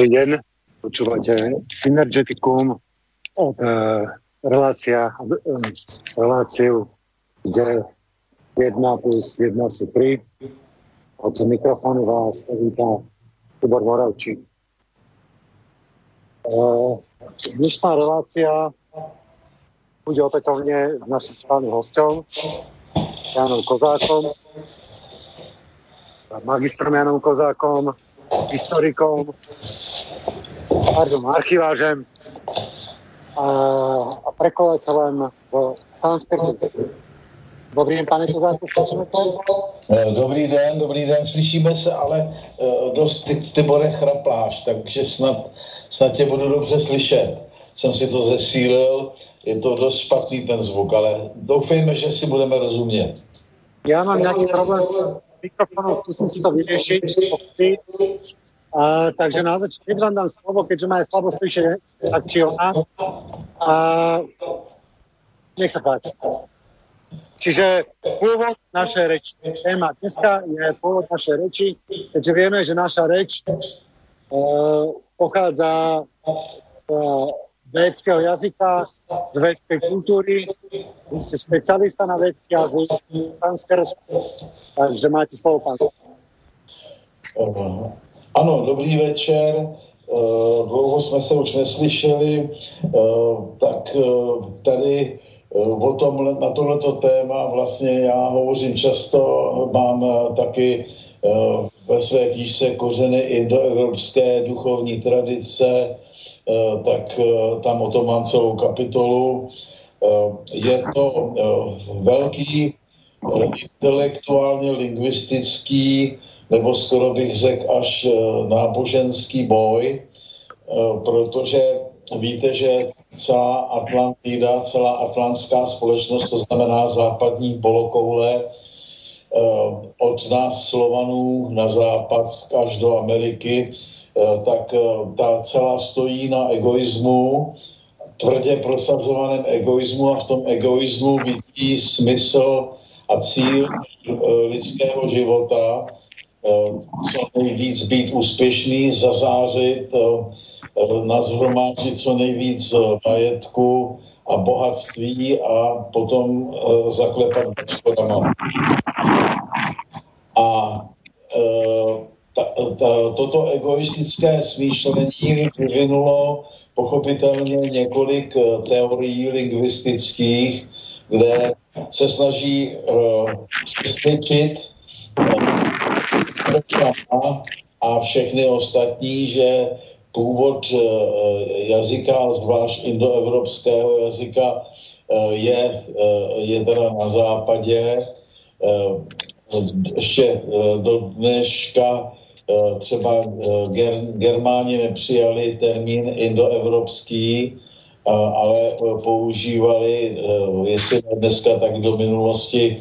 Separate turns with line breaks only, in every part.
Dobrý deň, počúvate Synergeticum, uh, relácia, uh, reláciu, kde jedna plus jedna sú tri. Od mikrofónu vás víta Tibor Moravčík. Uh, dnešná relácia bude opätovne s našim správnym hostom, Janom Kozákom, magistrom Janom Kozákom, historikom, pardon, archivářem a, a prekladateľem v sanskrtu. Dobrý den, pane slyšíme
eh, Dobrý den, dobrý den, slyšíme se, ale uh, dost ty, ty bude chrapláš, takže snad, snad tě budu dobře slyšet. Jsem si to zesílil, je to dost špatný ten zvuk, ale doufejme, že si budeme rozumět.
Já mám nějaký problém mikrofonom, skúsim si to vyriešiť. Uh, takže na začiatku, keď vám dám slovo, keďže má slabo slyšenie, tak či ona. Uh, nech sa páči. Čiže pôvod našej reči. Téma dneska je pôvod našej reči, keďže vieme, že naša reč uh, pochádza uh, védského jazyka, z védskej kultúry. Vy ste špecialista na védský jazyk, sanskrt, takže máte slovo, pán.
Uh, ano, dobrý večer. Uh, dlouho jsme se už neslyšeli, uh, tak tady o tom, na tohleto téma vlastně já hovořím často, mám taky ve své knížce kořeny indoevropské duchovní tradice, Eh, tak eh, tam o tom mám celou kapitolu. Eh, je to velký intelektuálně lingvistický, nebo skoro bych řekl až náboženský boj, protože víte, že celá Atlantida, celá atlantská společnost, to znamená západní polokoule, od nás Slovanů na západ až do Ameriky, Eh, tak eh, ta celá stojí na egoismu, tvrdě prosazovaném egoismu a v tom egoismu vidí smysl a cíl eh, lidského života, co nejvíc být úspěšný, zazářit, nazhromáždit co nejvíc majetku a bohatství a potom zaklepat škodama. A toto egoistické smýšlení vyvinulo pochopitelně několik eh, teorií lingvistických, kde se snaží uh, přesvědčit uh, a všechny ostatní, že původ jazyka, zvlášť indoevropského jazyka, je, je teda na západě. Ještě do dneška Eh, třeba ger, Germáni nepřijali termín indoevropský, ale používali, eh, jestli ne dneska, tak do minulosti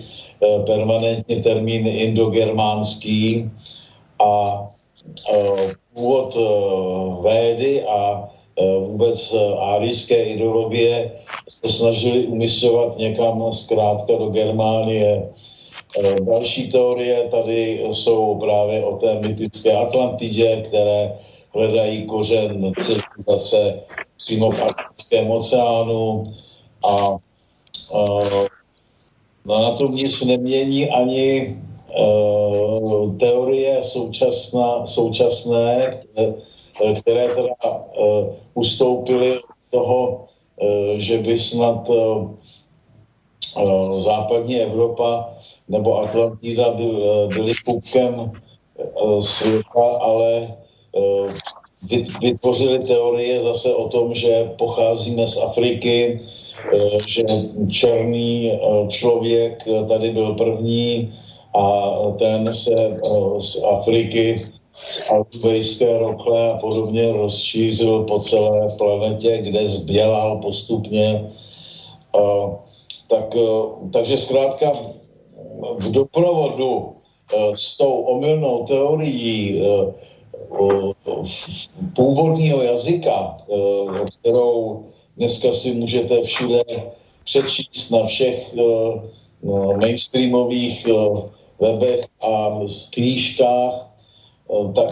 permanentně termín indogermánský. A původ védy a vůbec árijské ideologie se snažili umistovat někam zkrátka do Germánie další teorie tady jsou právě o té mytické Atlantidě, které hledají kořen civilizace přímo v Arktickém oceánu a, a no na tom nic nemění ani uh, teorie současná, současné, které, teda ustoupily od toho, že by snad západní Evropa nebo Atlantida byl, eh, byly pupkem eh, světa, ale eh, vytvořili teorie zase o tom, že pocházíme z Afriky, že černý člověk tady byl první a ten se z Afriky alpejské rokle a podobně rozšířil po celé planetě, kde zbělal postupně. Tak, takže zkrátka v doprovodu eh, s tou omylnou teorií eh, původního jazyka, eh, kterou dneska si můžete všude přečíst na všech mainstreamových webech a knížkách, tak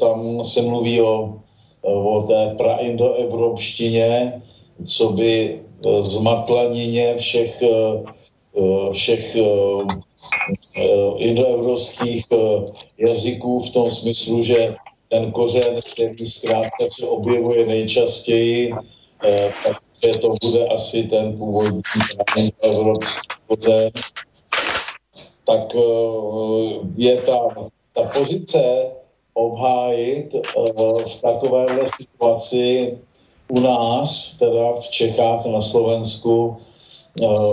tam se mluví o, o té praindoevropštině, co by zmatlanině všech, všech indoevropských jazyků v tom smyslu, že ten kořen, který zkrátka se objevuje nejčastěji, takže to bude asi ten původní evropský kořen, tak je ta, ta pozice obhájit v takovéhle situaci u nás, teda v Čechách, na Slovensku,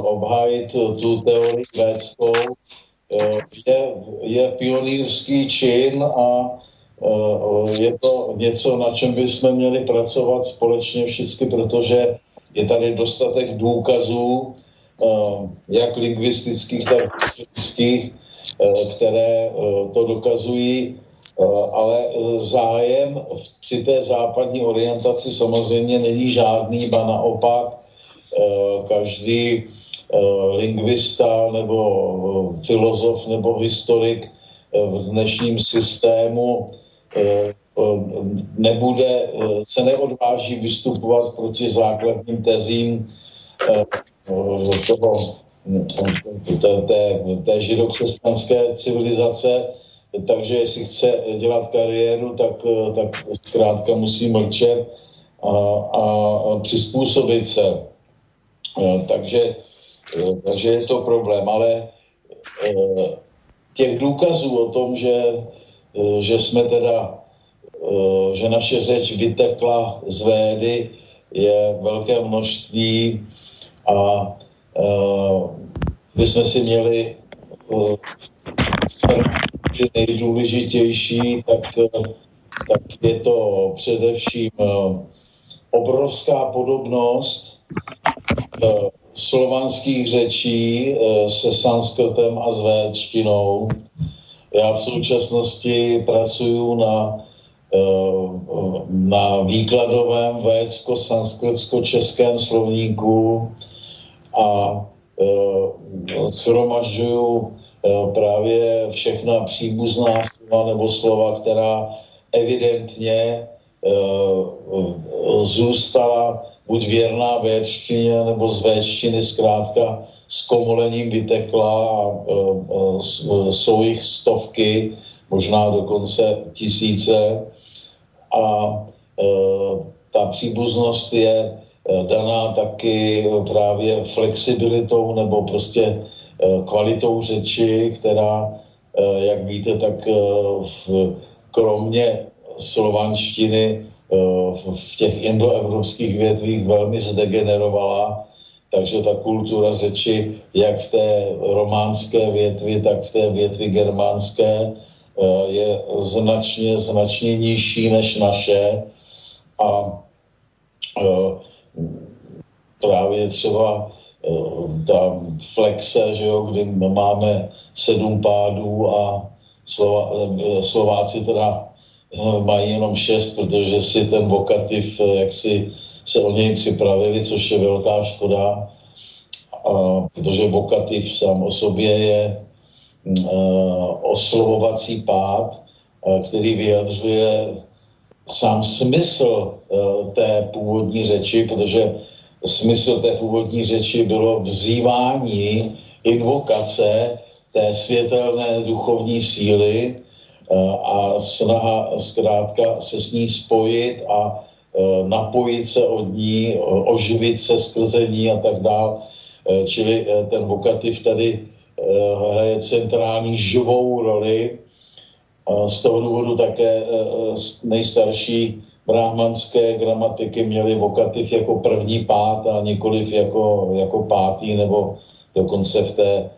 obhájit tu teorii védskou, je, je pionýrský čin a je to něco, na čem bychom měli pracovat společně všichni, protože je tady dostatek důkazů, jak lingvistických, tak historických, které to dokazují, ale zájem při té západní orientaci samozřejmě není žádný, ba naopak každý lingvista nebo filozof nebo historik v dnešním systému Eh, eh, nebude, eh, se neodváží vystupovat proti základním tezím toho, té, té, té židokřesťanské civilizace, takže jestli chce dělat kariéru, tak, tak zkrátka musí mlčet a, a přizpůsobit se. Takže, takže je to problém, ale těch důkazů o tom, že Eh, že jsme teda, eh, že naše řeč vytekla z védy, je velké množství a eh, my jsme si měli nejdůležitější, tak, tak je to především obrovská podobnost slovanských řečí se sanskrtem a s védštinou já v současnosti pracuju na, eh, na výkladovém védsko-sanskritsko-českém slovníku a eh, schromažďuju eh, právě všechna příbuzná slova nebo slova, která evidentně zůstala buď věrná védštině nebo z védštiny zkrátka s komolením vytekla a e, e, jsou jich stovky, možná dokonce tisíce. A e, ta příbuznost je daná taky právě flexibilitou nebo prostě kvalitou řeči, která, jak víte, tak kromě slovanštiny v těch indoevropských větvích velmi zdegenerovala takže ta kultura řeči, jak v té románské větvi, tak v té větvi germánské, eh, je značně, značně nižší než naše. A eh, právě třeba eh, ta flexe, že jo, kdy máme sedm pádů a Slova, Slováci teda mají jenom šest, protože si ten vokativ jaksi se o něj připravili, což je velká škoda, a, protože vokativ sám o sobě je mm, oslovovací pád, který vyjadřuje sám smysl té původní řeči, protože smysl té původní řeči bylo vzývání, invokace té světelné duchovní síly a snaha zkrátka se s ní spojit a Eh, napojit se od ní, oživit se skrze ní a tak dále. Eh, čili eh, ten vokativ tady hraje centrální živou roli. Z toho důvodu také nejstarší brahmanské gramatiky měly vokativ jako první pát a nikoliv jako, jako pátý nebo dokonce v té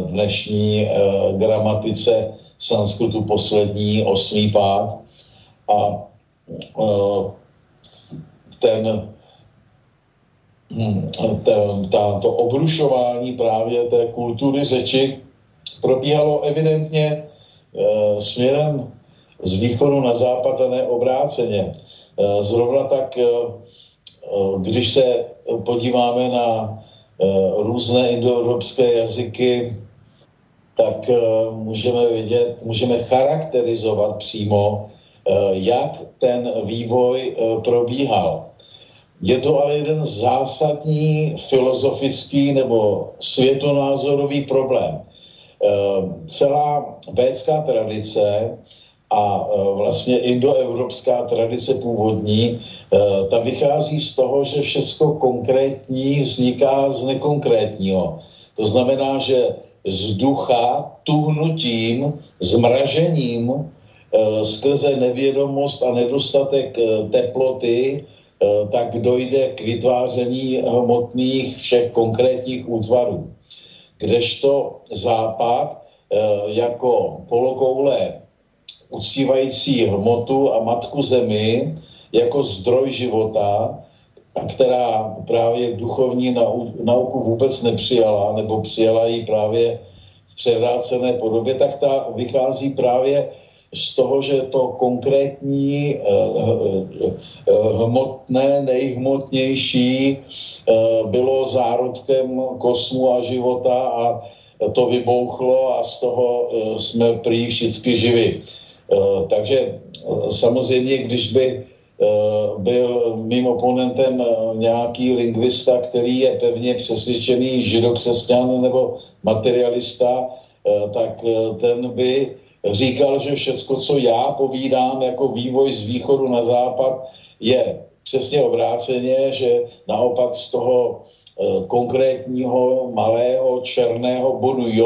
dnešní gramatice sanskritu poslední osmý pát. A ten, hm, ten ta, to obrušování právě té kultury řeči probíhalo evidentně e, směrem z východu na západ a ne obráceně. E, zrovna tak, e, když se podíváme na e, různé indoevropské jazyky, tak můžeme vidět, můžeme charakterizovat přímo, jak ten vývoj probíhal. Je to ale jeden zásadní filozofický nebo světonázorový problém. Celá védská tradice a vlastně indoevropská tradice původní, ta vychází z toho, že všechno konkrétní vzniká z nekonkrétního. To znamená, že z ducha tuhnutím, zmražením, e, skrze nevědomost a nedostatek teploty, tak dojde k vytváření hmotných všech konkrétních útvarů. Kdežto západ jako polokoule uctívající hmotu a matku zemi jako zdroj života, která právě duchovní nauku vůbec nepřijala, nebo přijala ji právě v převrácené podobě, tak ta vychází právě z toho, že to konkrétní, eh, eh, hmotné, nejhmotnější eh, bylo zárodkem kosmu a života a to vybouchlo a z toho jsme prý všichni živi. Eh, takže eh, samozřejmě, když by eh, byl mým oponentem nějaký lingvista, který je pevně přesvědčený židokřesťan nebo materialista, tak ten by říkal, že všecko, co já povídám jako vývoj z východu na západ, je přesně obráceně, že naopak z toho konkrétního malého černého bodu J,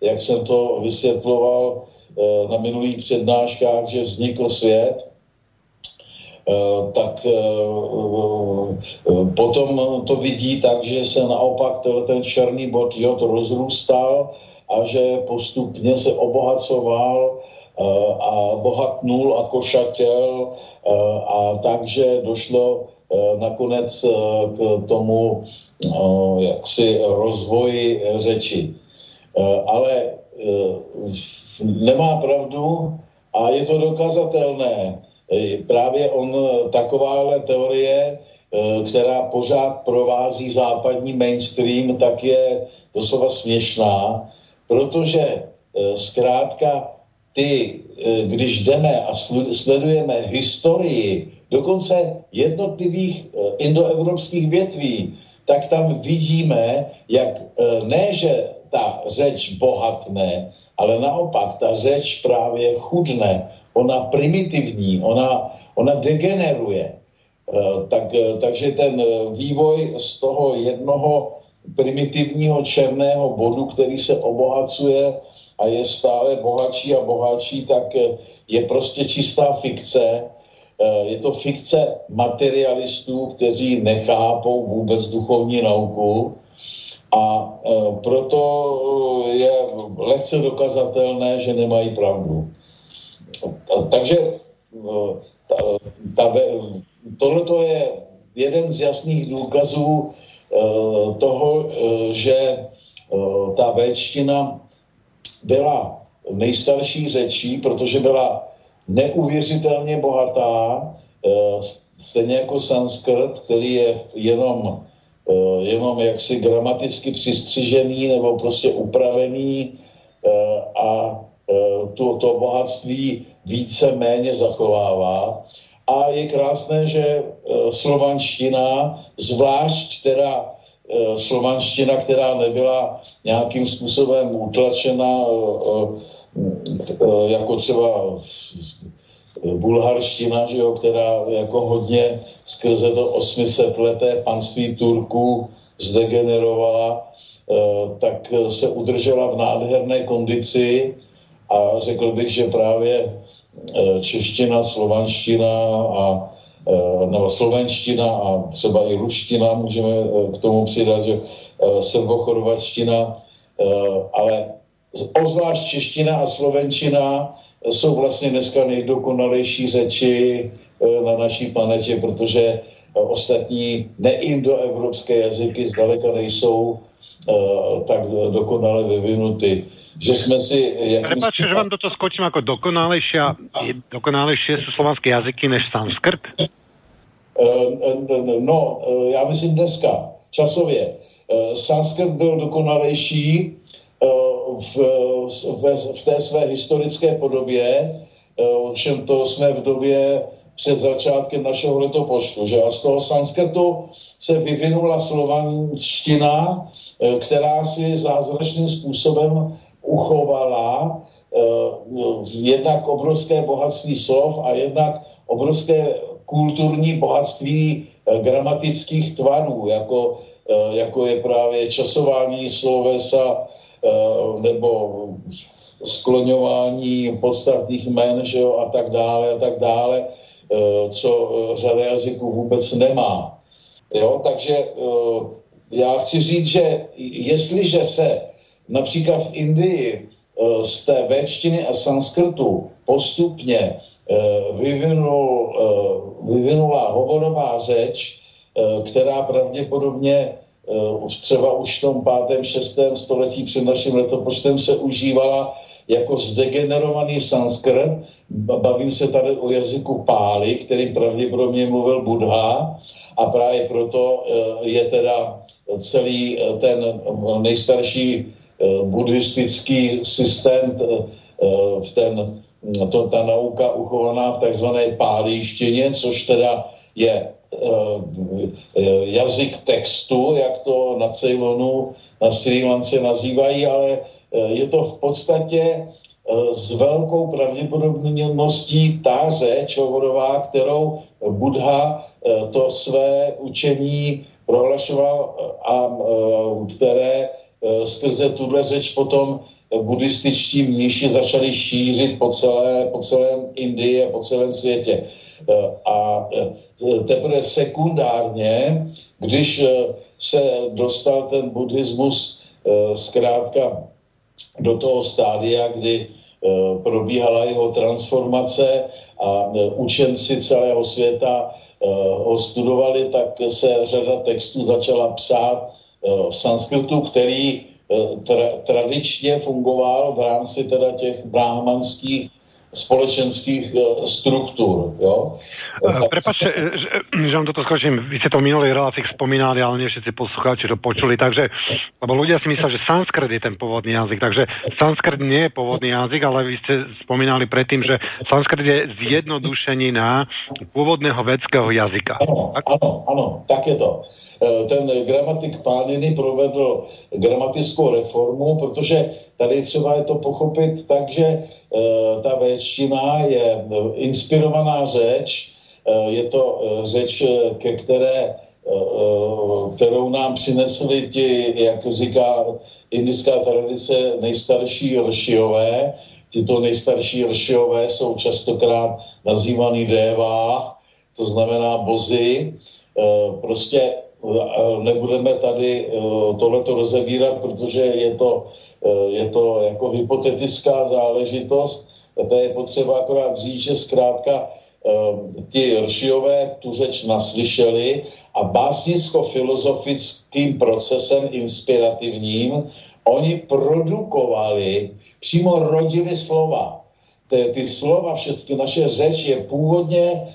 jak jsem to vysvětloval, Eh, na minulých přednáškách, že vznikl svět, eh, tak eh, potom to vidí tak, že se naopak ten černý bod jod rozrůstal a že postupně se obohacoval a bohatnul a košatěl a takže došlo nakonec k tomu jaksi rozvoji řeči. Ale nemá pravdu a je to dokazatelné. E, právě on, takováhle teorie, e, která pořád provází západní mainstream, tak je doslova směšná, protože zkrátka ty, když jdeme a sledujeme historii dokonce jednotlivých indoevropských větví, tak tam vidíme, jak ne, že ta řeč bohatne, ale naopak ta řeč právě chudne, ona primitivní, ona, ona degeneruje. E, tak, e, takže ten e, vývoj z toho jednoho primitivního černého bodu, který se obohacuje a je stále bohatší a bohatší, tak je prostě čistá fikce. Je to fikce materialistů, kteří nechápou vůbec duchovní nauku a e, proto e, je lehce dokazatelné, že nemají pravdu. Takže e, ta, ta, tohle je jeden z jasných důkazů toho, že ta véčtina byla nejstarší řečí, protože byla neuvěřitelně bohatá, stejně jako sanskrt, který je jenom jenom jaksi gramaticky přistřižený nebo prostě upravený eh, a eh, to, to bohatství více méně zachovává. A je krásné, že slovanština, zvlášť teda slovanština, která nebyla nějakým způsobem utlačena, jako třeba bulharština, že jo, která jako hodně skrze to 800 leté panství Turků zdegenerovala, eh, tak se udržela v nádherné kondici a řekl bych, že právě eh, čeština, slovanština a eh, nebo slovenština a třeba i ruština můžeme k tomu přidat, že srbochorvačtina, ale ozvlášť čeština a slovenčina jsou vlastně dneska nejdokonalejší řeči eh, na naší planetě, protože eh, ostatní neindoevropské jazyky zdaleka nejsou uh, tak dokonale vyvinuty. Že jsme si...
Prepačte, že vám toto skočím jako dokonalejší, dokonalejší jsou slovanské jazyky než sanskrt?
No, já myslím dneska, časově. Sanskrt byl dokonalejší, v, v, v té své historické podobě, ovšem to jsme v době před začátkem našeho letopočtu. Že? A z toho sanskrtu se vyvinula slovanština, která si zázračným způsobem uchovala jednak obrovské bohatství slov a jednak obrovské kulturní bohatství gramatických tvarů, jako Eh, jako je právě časování slovesa eh, nebo skloňování podstatných men že jo, a tak dále a tak dále, eh, co řada jazyků vůbec nemá. Jo, takže já chci říct, že jestliže se například v Indii z té véčtiny a sanskrtu postupně vyvinul, vyvinula hovorová řeč, Eh, která pravděpodobně eh, třeba už v tom pátém, šestém století před naším letopočtem se užívala jako zdegenerovaný sanskrt. Bavím se tady o jazyku pály, který pravděpodobně mluvil Buddha a právě proto eh, je teda celý ten nejstarší buddhistický systém, v ten, to, ta nauka uchovaná v takzvané pálíštině, což teda je Eh, eh, jazyk textu, jak to na Ceylonu, na Sri Lance nazývají, ale eh, je to v podstatě s velkou pravděpodobností ta řeč hovorová, kterou Buddha to své učení prohlašoval a které skrze tuhle řeč potom buddhističtí mníši začali šířit po, celé, po celém Indii a po celém světě. A teprve sekundárně, když eh, se dostal ten buddhismus eh, zkrátka do toho stádia, kdy eh, probíhala jeho transformace a učenci celého světa ho studovali, tak se řada textů začala psát v sanskrtu, který tra, tradičně fungoval v rámci teda těch brahmanských společenských uh, struktur. Jo?
Uh, Prepačte, že, že vám toto skočím, vy ste to v minulých reláciách spomínali, ale nie všetci poslucháči to počuli, takže, lebo ľudia si myslia, že sanskrt je ten pôvodný jazyk, takže sanskrt nie je pôvodný jazyk, ale vy ste spomínali predtým, že sanskrt je zjednodušenina pôvodného vedského jazyka.
Ano, ano, ano, tak je to. Eh, ten gramatik Pániny provedl gramatickou reformu, protože tady třeba je to pochopit tak, že eh, ta většina je eh, inspirovaná řeč, je to řeč, ke které, kterou nám přinesli ti, jak říká indická tradice, nejstarší ršiové. Tyto nejstarší ršiové jsou častokrát nazývaný dévá, to znamená bozy. Prostě nebudeme tady eh, tohleto rozebírat, protože je to, eh, je to jako hypotetická záležitost. To je potřeba akorát říct, že zkrátka eh, ti Ršiové tu řeč naslyšeli a básnicko-filozofickým procesem inspirativním oni produkovali, přímo rodili slova. Ty, ty slova, všechny naše řeč je původně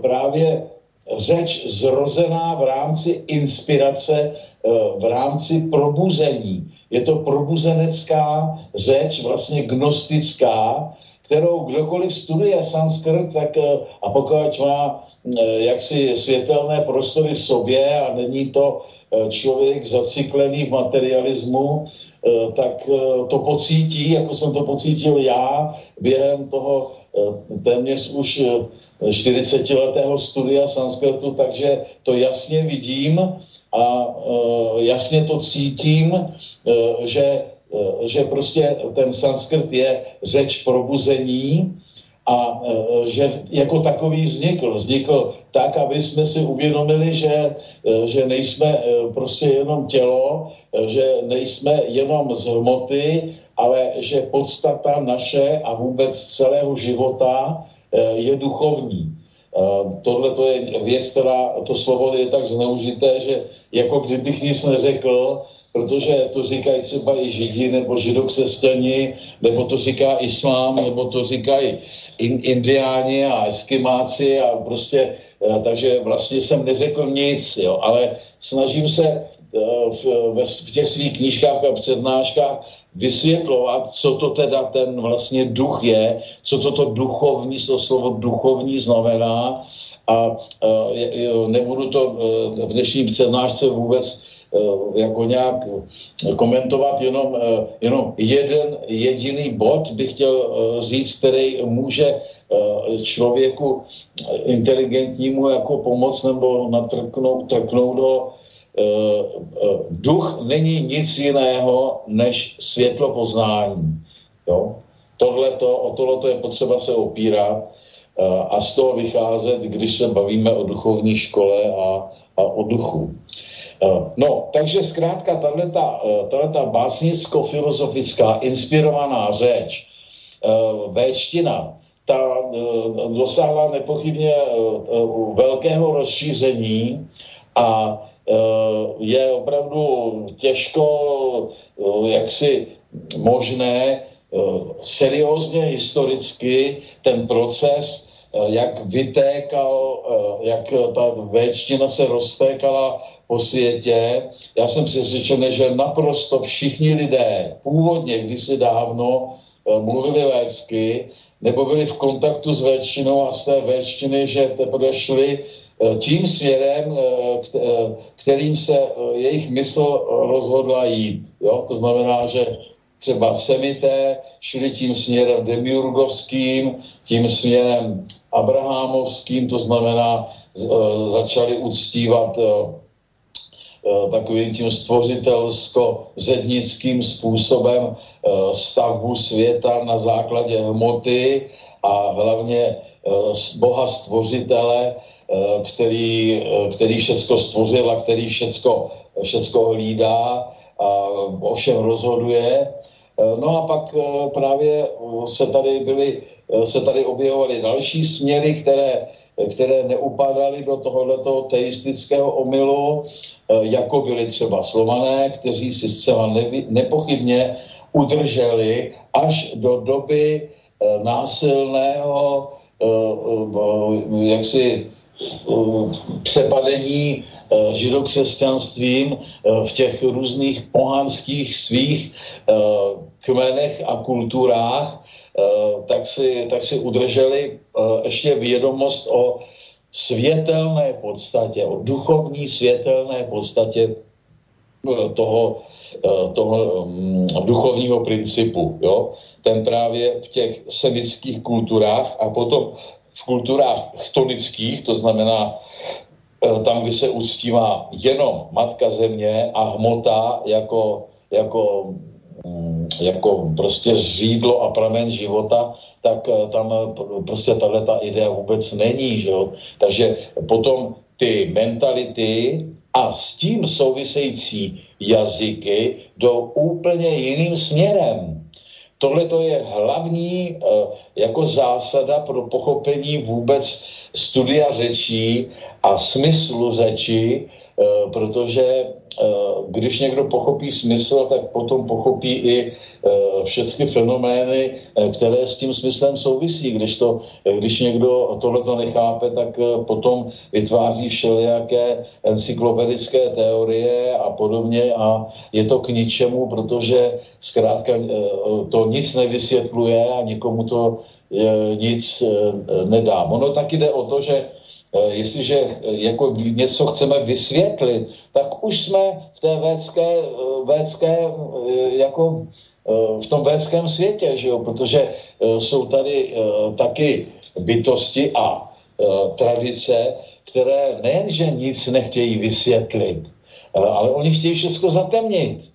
právě řeč zrozená v rámci inspirace, eh, v rámci probuzení. Je to probuzenecká řeč, vlastně gnostická, kterou kdokoliv studuje sanskrt, tak eh, a pokud má eh, jaksi světelné prostory v sobě a není to člověk zaciklený v materialismu, tak to pocítí, jako jsem to pocítil já během toho téměř už 40-letého studia sanskrtu, takže to jasně vidím a jasně to cítím, že, že prostě ten sanskrt je řeč probuzení a že jako takový vznikl. Vznikl tak, aby jsme si uvědomili, že, že nejsme prostě jenom tělo, že nejsme jenom z hmoty, ale že podstata naše a vůbec celého života je duchovní. Tohle to je věc, která, to slovo je tak zneužité, že jako kdybych nic neřekl, protože to říkají třeba i židi nebo židokřesťani, nebo to říká islám, nebo to říkají in, indiáni a eskimáci a prostě, eh, takže vlastně jsem neřekl nic, jo, ale snažím se v, v těch svých knížkách a přednáškách vysvětlovat, co to teda ten vlastně duch je, co toto duchovní, to slovo duchovní znamená. A nebudu to v dnešní přednášce vůbec jako nějak komentovat, jenom, jenom jeden jediný bod bych chtěl říct, který může člověku inteligentnímu jako pomoc nebo natrknout trknout do Eh, eh, duch není nic jiného než světlo poznání. Jo? Tohleto, o tohleto je potřeba se opírat eh, a z toho vycházet, když se bavíme o duchovní škole a, a o duchu. No, takže zkrátka tato básnicko-filozofická inspirovaná řeč, véština, ta dosáhla nepochybně velkého rozšíření a Eh, je opravdu těžko eh, jaksi možné eh, seriózně historicky ten proces, jak vytékal, jak ta véčtina se roztékala po světě. Já jsem přesvědčený, že naprosto všichni lidé původně kdysi dávno mluvili vécky, nebo byli v kontaktu s véčtinou a z té véčtiny, že teprve šli Eh, tím směrem, eh, eh, kterým se jejich mysl rozhodla jít. Jo? To znamená, že třeba semité šli tím směrem demiurgovským, tím směrem abrahamovským, to znamená, začali uctívat takovým tím stvořitelsko-zednickým způsobem stavbu světa na základě hmoty a hlavně boha stvořitele Eh, který, eh, který všecko stvořil a který všecko, všecko hlídá a o všem rozhoduje. Eh, no a pak právě se tady byly, se tady objevovaly další směry, které, které neupadaly do tohoto teistického omylu, jako byli třeba slované, kteří si zcela nepochybně udrželi až do doby násilného jaksi přepadení eh, židokřesťanstvím eh, v těch různých pohanských svých eh, kmenech a kulturách, tak si, tak si udrželi ještě vědomost o světelné podstatě, o duchovní světelné podstatě toho, toho mm, duchovního principu. Jo? Ten právě v těch semických kulturách a potom v kulturách chtonických, to znamená eh, tam, kde se uctívá jenom matka země a hmota jako, jako, mm, jako prostě řídlo a pramen života, tak eh, tam eh, prostě tahle ta idea vůbec není. Že jo? Takže potom ty mentality a s tím související jazyky jdou úplně jiným směrem. Tohle to je hlavní uh, jako zásada pro pochopení vůbec studia řečí a smyslu řeči, protože když někdo pochopí smysl, tak potom pochopí i Eh, všechny fenomény, eh, které s tím smyslem souvisí. Když, to, eh, když někdo tohleto nechápe, tak potom vytváří všelijaké encyklopedické teorie a podobně a je to k ničemu, protože zkrátka to nic nevysvětluje a nikomu to nic nedá. Ono taky jde o to, že jestliže jako něco chceme vysvětlit, tak už jsme v té védské, védské jako Eh, v tom védském světě, že jo? protože eh, jsou tady eh, taky bytosti a tradice, které nejenže nic nechtějí vysvětlit, ale oni chtějí všechno zatemnit.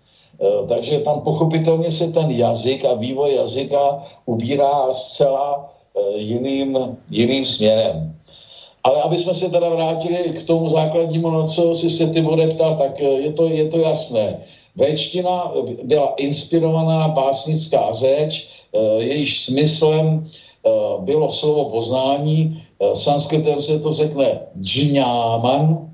Takže tam pochopitelně se ten jazyk a vývoj jazyka ubírá zcela jiným, jiným směrem. Ale aby jsme se teda vrátili k tomu základnímu, na co si se ty bude ptal, tak je to, je to jasné. Véčtina byla inspirovaná básnická řeč, eh, jejíž smyslem eh, bylo slovo poznání. Eh, sanskritem se to řekne džňáman,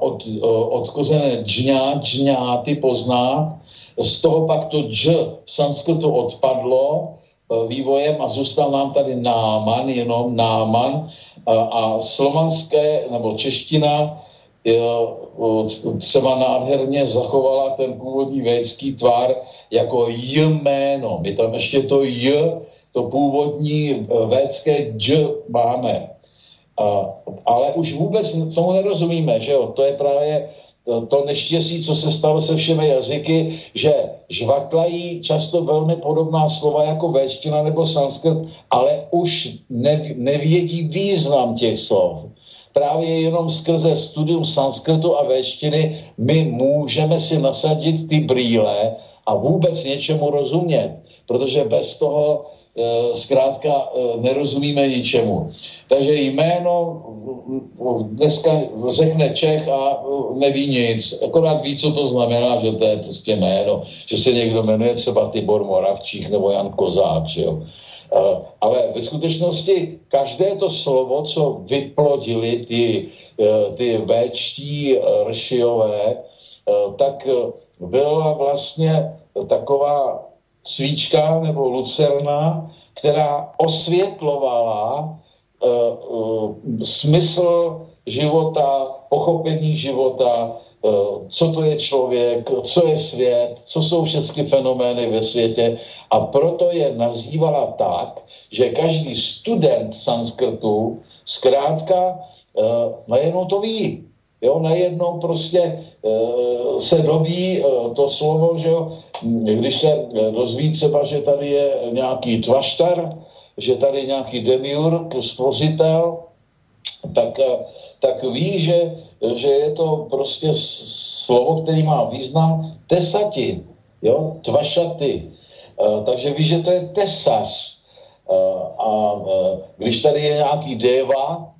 od, odkozené džňá, džňáty pozná. Z toho pak to dž v sanskritu odpadlo vývojem a zůstal nám tady náman, jenom náman. A, slovanské nebo čeština třeba nádherně zachovala ten původní védský tvar jako jméno. My tam ještě to j, to původní védské dž máme. A, ale už vůbec tomu nerozumíme, že jo? To je právě to, to neštěstí, co se stalo se všemi jazyky, že žvaklají často velmi podobná slova jako véština nebo sanskrt, ale už ne, nevědí význam těch slov. Právě jenom skrze studium sanskrtu a véštiny my můžeme si nasadit ty brýle a vůbec něčemu rozumět, protože bez toho zkrátka e, nerozumíme ničemu. Takže jméno dneska řekne Čech a neví nic, akorát ví, co to znamená, že to je prostě jméno, že se někdo jmenuje třeba Tibor Moravčích nebo Jan Kozák, že jo. Eh, ale ve skutečnosti každé to slovo, co vyplodili ty, eh, ty véčtí eh, ršiové, tak byla vlastně taková svíčka nebo lucerna, která osvětlovala smysl života, pochopení života, Eh, co to je člověk, co je svět, co jsou všechny fenomény ve světě a proto je nazývala tak, že každý student sanskrtu zkrátka najednou to ví. Jo, najednou prostě se doví to slovo, že jo, když se dozví třeba, že tady je nějaký tvaštar, že tady je nějaký demiurg, stvořitel, tak, tak ví, že že je to prostě slovo, který má význam tesatin, jo, tvašaty. Uh, takže víš, že to je tesař. A když tady je nějaký deva,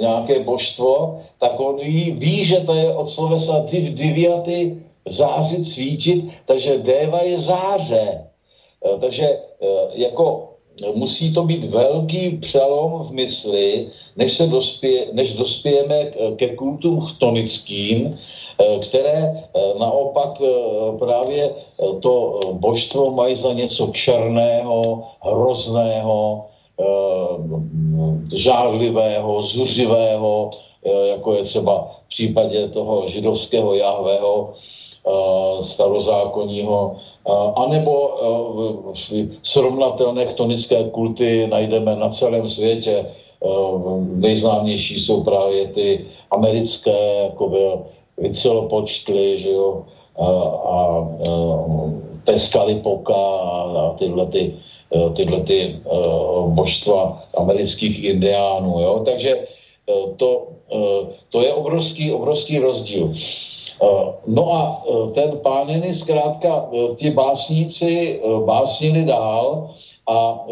nějaké božstvo, tak on ví, ví že to je od slovesa div, diviaty, zářit, svítit, takže déva je záře. Takže jako musí to být velký přelom v mysli, než, se dospě, než dospějeme ke kultům chtonickým, eh, které eh, naopak eh, právě to božstvo mají za něco černého, hrozného, žádlivého, zuřivého, jako je třeba v případě toho židovského Jahvého, starozákonního, anebo srovnatelné chtonické kulty najdeme na celém světě. Nejznámější jsou právě ty americké, jako byl Vicelopočtly, že jo, a, a, Teskalipoka a tyhle ty, tyhle ty božstva amerických indiánů, jo. Takže to, to je obrovský, obrovský rozdíl. Eh, no a eh, ten Pániny zkrátka, eh, ti básníci básnili dál a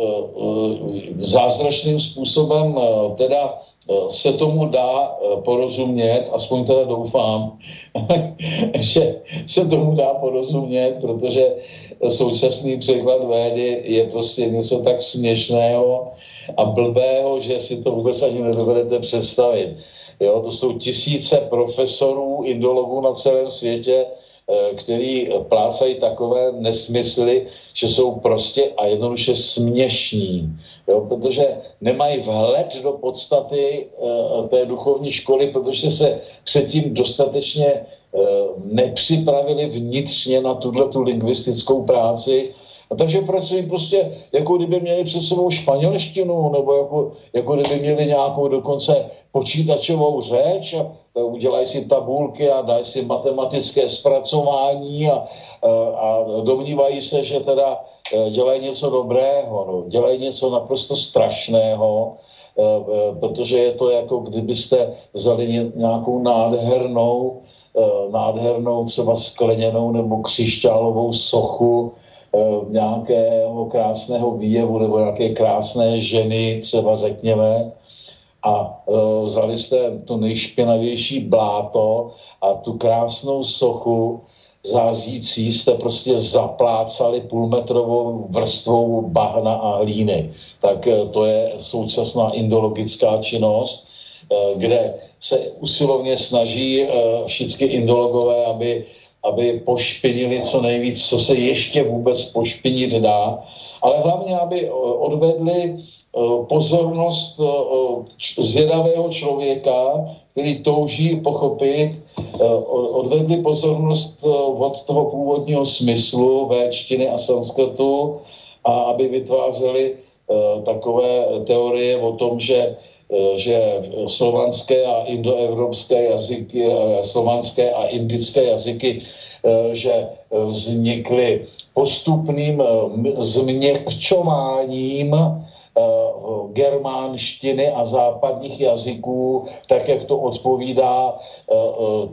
zázračným způsobem teda se tomu dá porozumět, aspoň teda doufám, že se tomu dá porozumět, protože současný překlad védy je prostě něco tak směšného a blbého, že si to vůbec ani nedovedete představit. Jo, to jsou tisíce profesorů, indologů na celém světě, eh, který plácají takové nesmysly, že jsou prostě a jednoduše směšní, jo, protože nemají vhled do podstaty uh, té duchovní školy, protože se předtím dostatečně uh, nepřipravili vnitřně na tuhle tu lingvistickou práci, a takže pracují prostě, jako kdyby měli před sebou španělštinu, nebo jako, jako kdyby měli nějakou dokonce počítačovou řeč a udělají si tabulky a dají si matematické zpracování a, a domnívají se, že teda e, dělají něco dobrého, no, dělají něco naprosto strašného, e, e, protože je to jako kdybyste vzali nějakou nádhernou, nádhernou třeba skleněnou nebo křišťálovou sochu nějakého krásného výjevu nebo nějaké krásné ženy, třeba řekněme, a uh, vzali jste to nejšpinavější bláto a tu krásnou sochu zářící jste prostě zaplácali půlmetrovou vrstvou bahna a hlíny. Tak uh, to je současná indologická činnost, uh, kde se usilovně snaží všichni indologové, aby aby pošpinili co nejvíc, co se ještě vůbec pošpinit dá, ale hlavně, aby odvedli pozornost zvědavého člověka, který touží pochopit, odvedli pozornost od toho původního smyslu véčtiny a sanskrtu a aby vytvářeli takové teorie o tom, že Eh, že slovanské a indoevropské jazyky, eh, slovanské a indické jazyky, eh, že vznikly postupným změkčováním germánštiny a západních jazyků, tak jak to odpovídá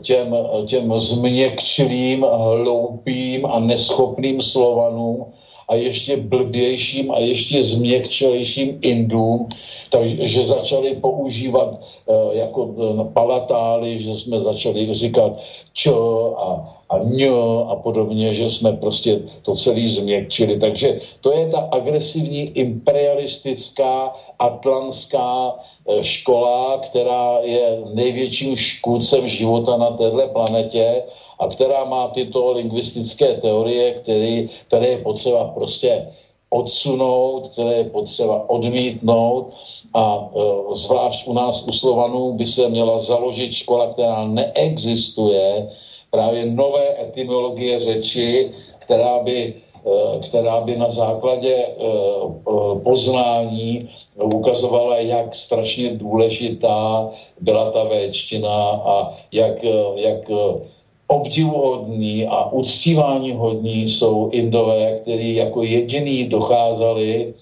těm, těm změkčilým, hloupým a neschopným slovanům, a ještě blbějším a ještě změkčelejším Indům, takže začali používat uh, jako uh, palatály, že jsme začali říkat č a, a ň a podobně, že jsme prostě to celý změkčili. Takže to je ta agresivní imperialistická atlantská uh, škola, která je největším škůdcem života na této planetě a která má tyto lingvistické teorie, který, které je potřeba prostě odsunout, které je potřeba odmítnout a e, zvlášť u nás u Slovanů by se měla založit škola, která neexistuje, právě nové etymologie řeči, která by, e, která by na základě e, poznání ukazovala, jak strašně důležitá byla ta véčtina a jak, jak obdivuhodní a uctívání hodní jsou Indové, kteří jako jediný docházeli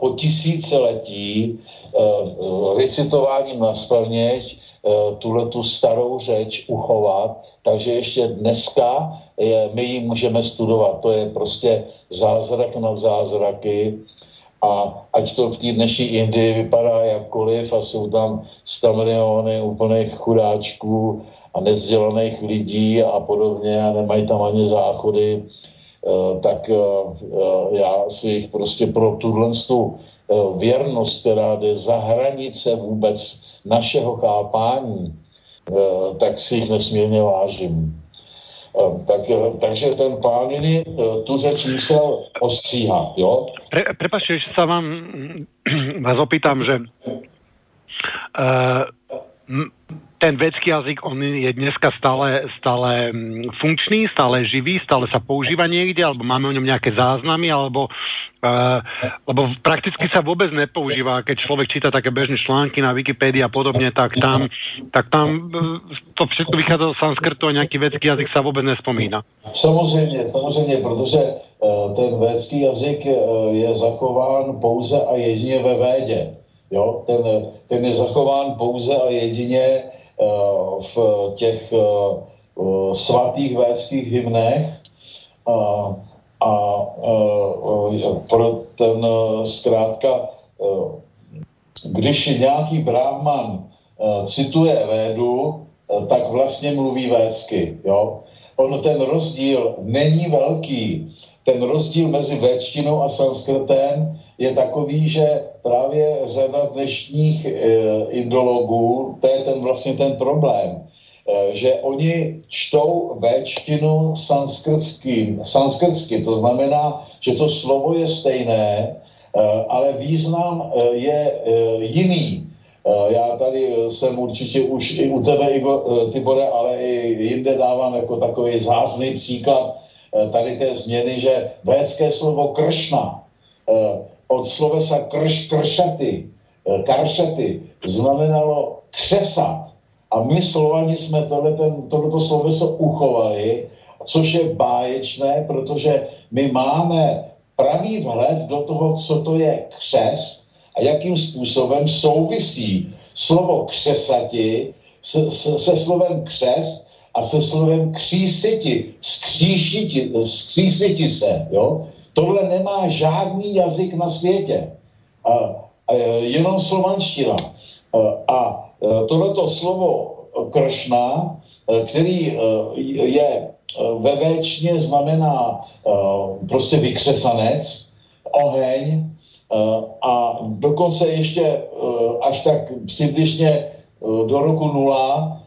po tisíciletí uh, recitováním na spaměť uh, tuhle tu starou řeč uchovat, takže ještě dneska je, my ji můžeme studovat. To je prostě zázrak na zázraky a ať to v té dnešní Indii vypadá jakkoliv a jsou tam 100 miliony úplných chudáčků, a nezdělaných lidí a podobně a nemají tam ani záchody, eh, tak eh, eh, já si jich prostě pro tuhle věrnost, která jde za hranice vůbec našeho chápání, tak si jich nesmírně vážím. Tak, takže ten Pániny tu řeč musel ostříhat, jo?
Pre, prepačte, že sa vám vás opýtam, že uh, ten vedecký jazyk, on je dneska stále, stále mm, funkčný, stále živý, stále sa používa niekde, alebo máme o ňom nejaké záznamy, alebo uh, lebo prakticky sa vôbec nepoužíva, keď človek číta také bežné články na Wikipédii a podobne, tak tam, tak tam eh, to všetko vychádza z sanskrtu a nejaký vedecký jazyk sa vôbec nespomína.
Samozřejmě, samozřejmě, protože uh, ten védský jazyk uh, je zachován pouze a jedině ve Védě. Jo? Ten, ten je zachován pouze a jedině Eh, v těch eh, svatých védských hymnech a, a, a pro ten zkrátka, když nějaký brahman cituje védu, tak vlastně mluví védsky. Jo? On ten rozdíl není velký. Ten rozdíl mezi védštinou a sanskrtem je takový, že právě řada dnešních e, indologů, to je ten vlastně ten problém, e, že oni čtou véčtinu sanskrtským, sanskrtsky, to znamená, že to slovo je stejné, e, ale význam je jiný. Já tady jsem určitě už i u tebe, Igor, Tibore, ale i jinde dávám jako takový zářný příklad tady té změny, že védské slovo kršna od slovesa krš, kršaty, eh, karšaty, znamenalo křesat. A my Slovani jsme tohleto sloveso uchovali, což je báječné, protože my máme pravý vhled do toho, co to je křes a jakým způsobem souvisí slovo křesati se, se, se slovem křes a se slovem křísiti, skříšiti, skřísiti se, jo? Tohle nemá žádný jazyk na světě. A, a, jenom slovanština. A, a tohleto slovo kršna, který je ve véčně znamená prostě vykřesanec, oheň a dokonce ještě až tak přibližně do roku nula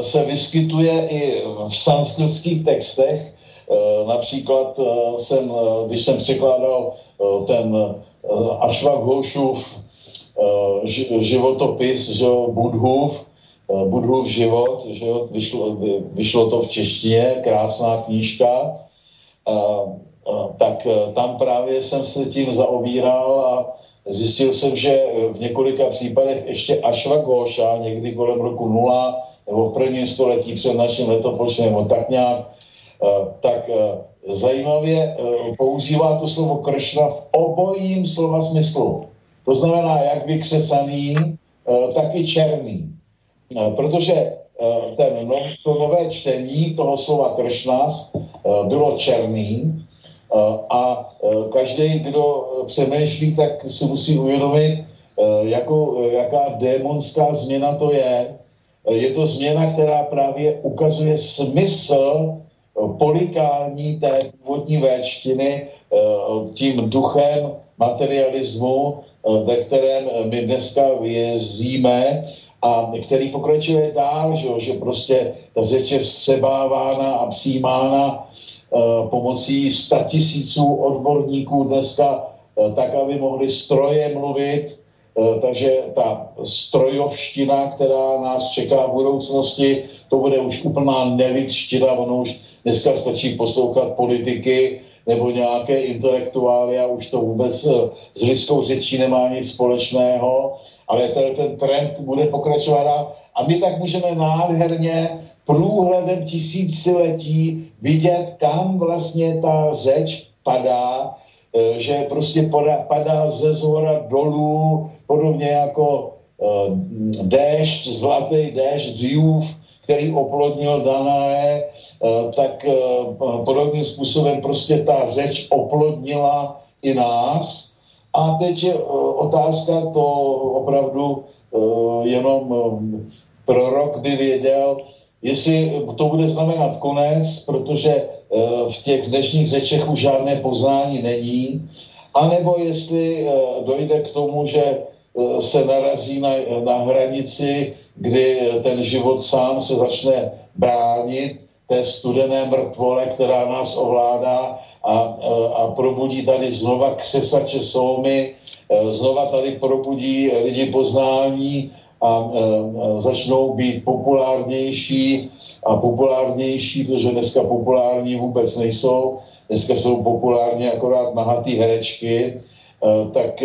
se vyskytuje i v sanskritských textech. Například jsem, když jsem překládal ten Ashwaghoshův životopis, že Budhův, Budhův život, že vyšlo, vyšlo to v češtině, krásná knížka, tak tam právě jsem se tím zaobíral a zjistil jsem, že v několika případech ještě Ashwagosha, někdy kolem roku nula, nebo v prvním století před naším letopočtem, nebo tak nějak, tak zajímavě používá to slovo Kršna v obojím slova smyslu. To znamená jak vykřesaný, tak i černý. Protože ten no, to nové čtení toho slova Kršnas bylo černý a každý, kdo přemýšlí, tak si musí uvědomit, jako, jaká démonská změna to je. Je to změna, která právě ukazuje smysl polikání té původní véčtiny tím duchem materialismu, ve kterém my dneska vězíme a který pokračuje dál, že, že prostě ta řeč je vstřebávána a přijímána uh, pomocí statisíců odborníků dneska, tak, aby mohli stroje mluvit, takže ta strojovština, která nás čeká v budoucnosti, to bude už úplná nelidština, ono už dneska stačí poslouchat politiky, nebo nějaké intelektuály a už to vůbec s lidskou řečí nemá nic společného ale ten, ten trend bude pokračovat a my tak můžeme nádherně průhledem tisíciletí vidět, kam vlastně ta řeč padá, e, že prostě padá ze zhora dolů, podobně jako e, déšť, zlatý déšť, djův, který oplodnil Danae, e, tak podobným způsobem prostě ta řeč oplodnila i nás. A teď je otázka, to opravdu jenom prorok by věděl, jestli to bude znamenat konec, protože v těch dnešních řečech už žádné poznání není, anebo jestli dojde k tomu, že se narazí na, na hranici, kdy ten život sám se začne bránit té studené mrtvole, která nás ovládá a, a probudí tady znova křesače solmy, e, znova tady probudí lidi poznání a e, začnou být populárnější a populárnější, protože dneska populární vůbec nejsou, dneska jsou populární akorát nahatý herečky, tak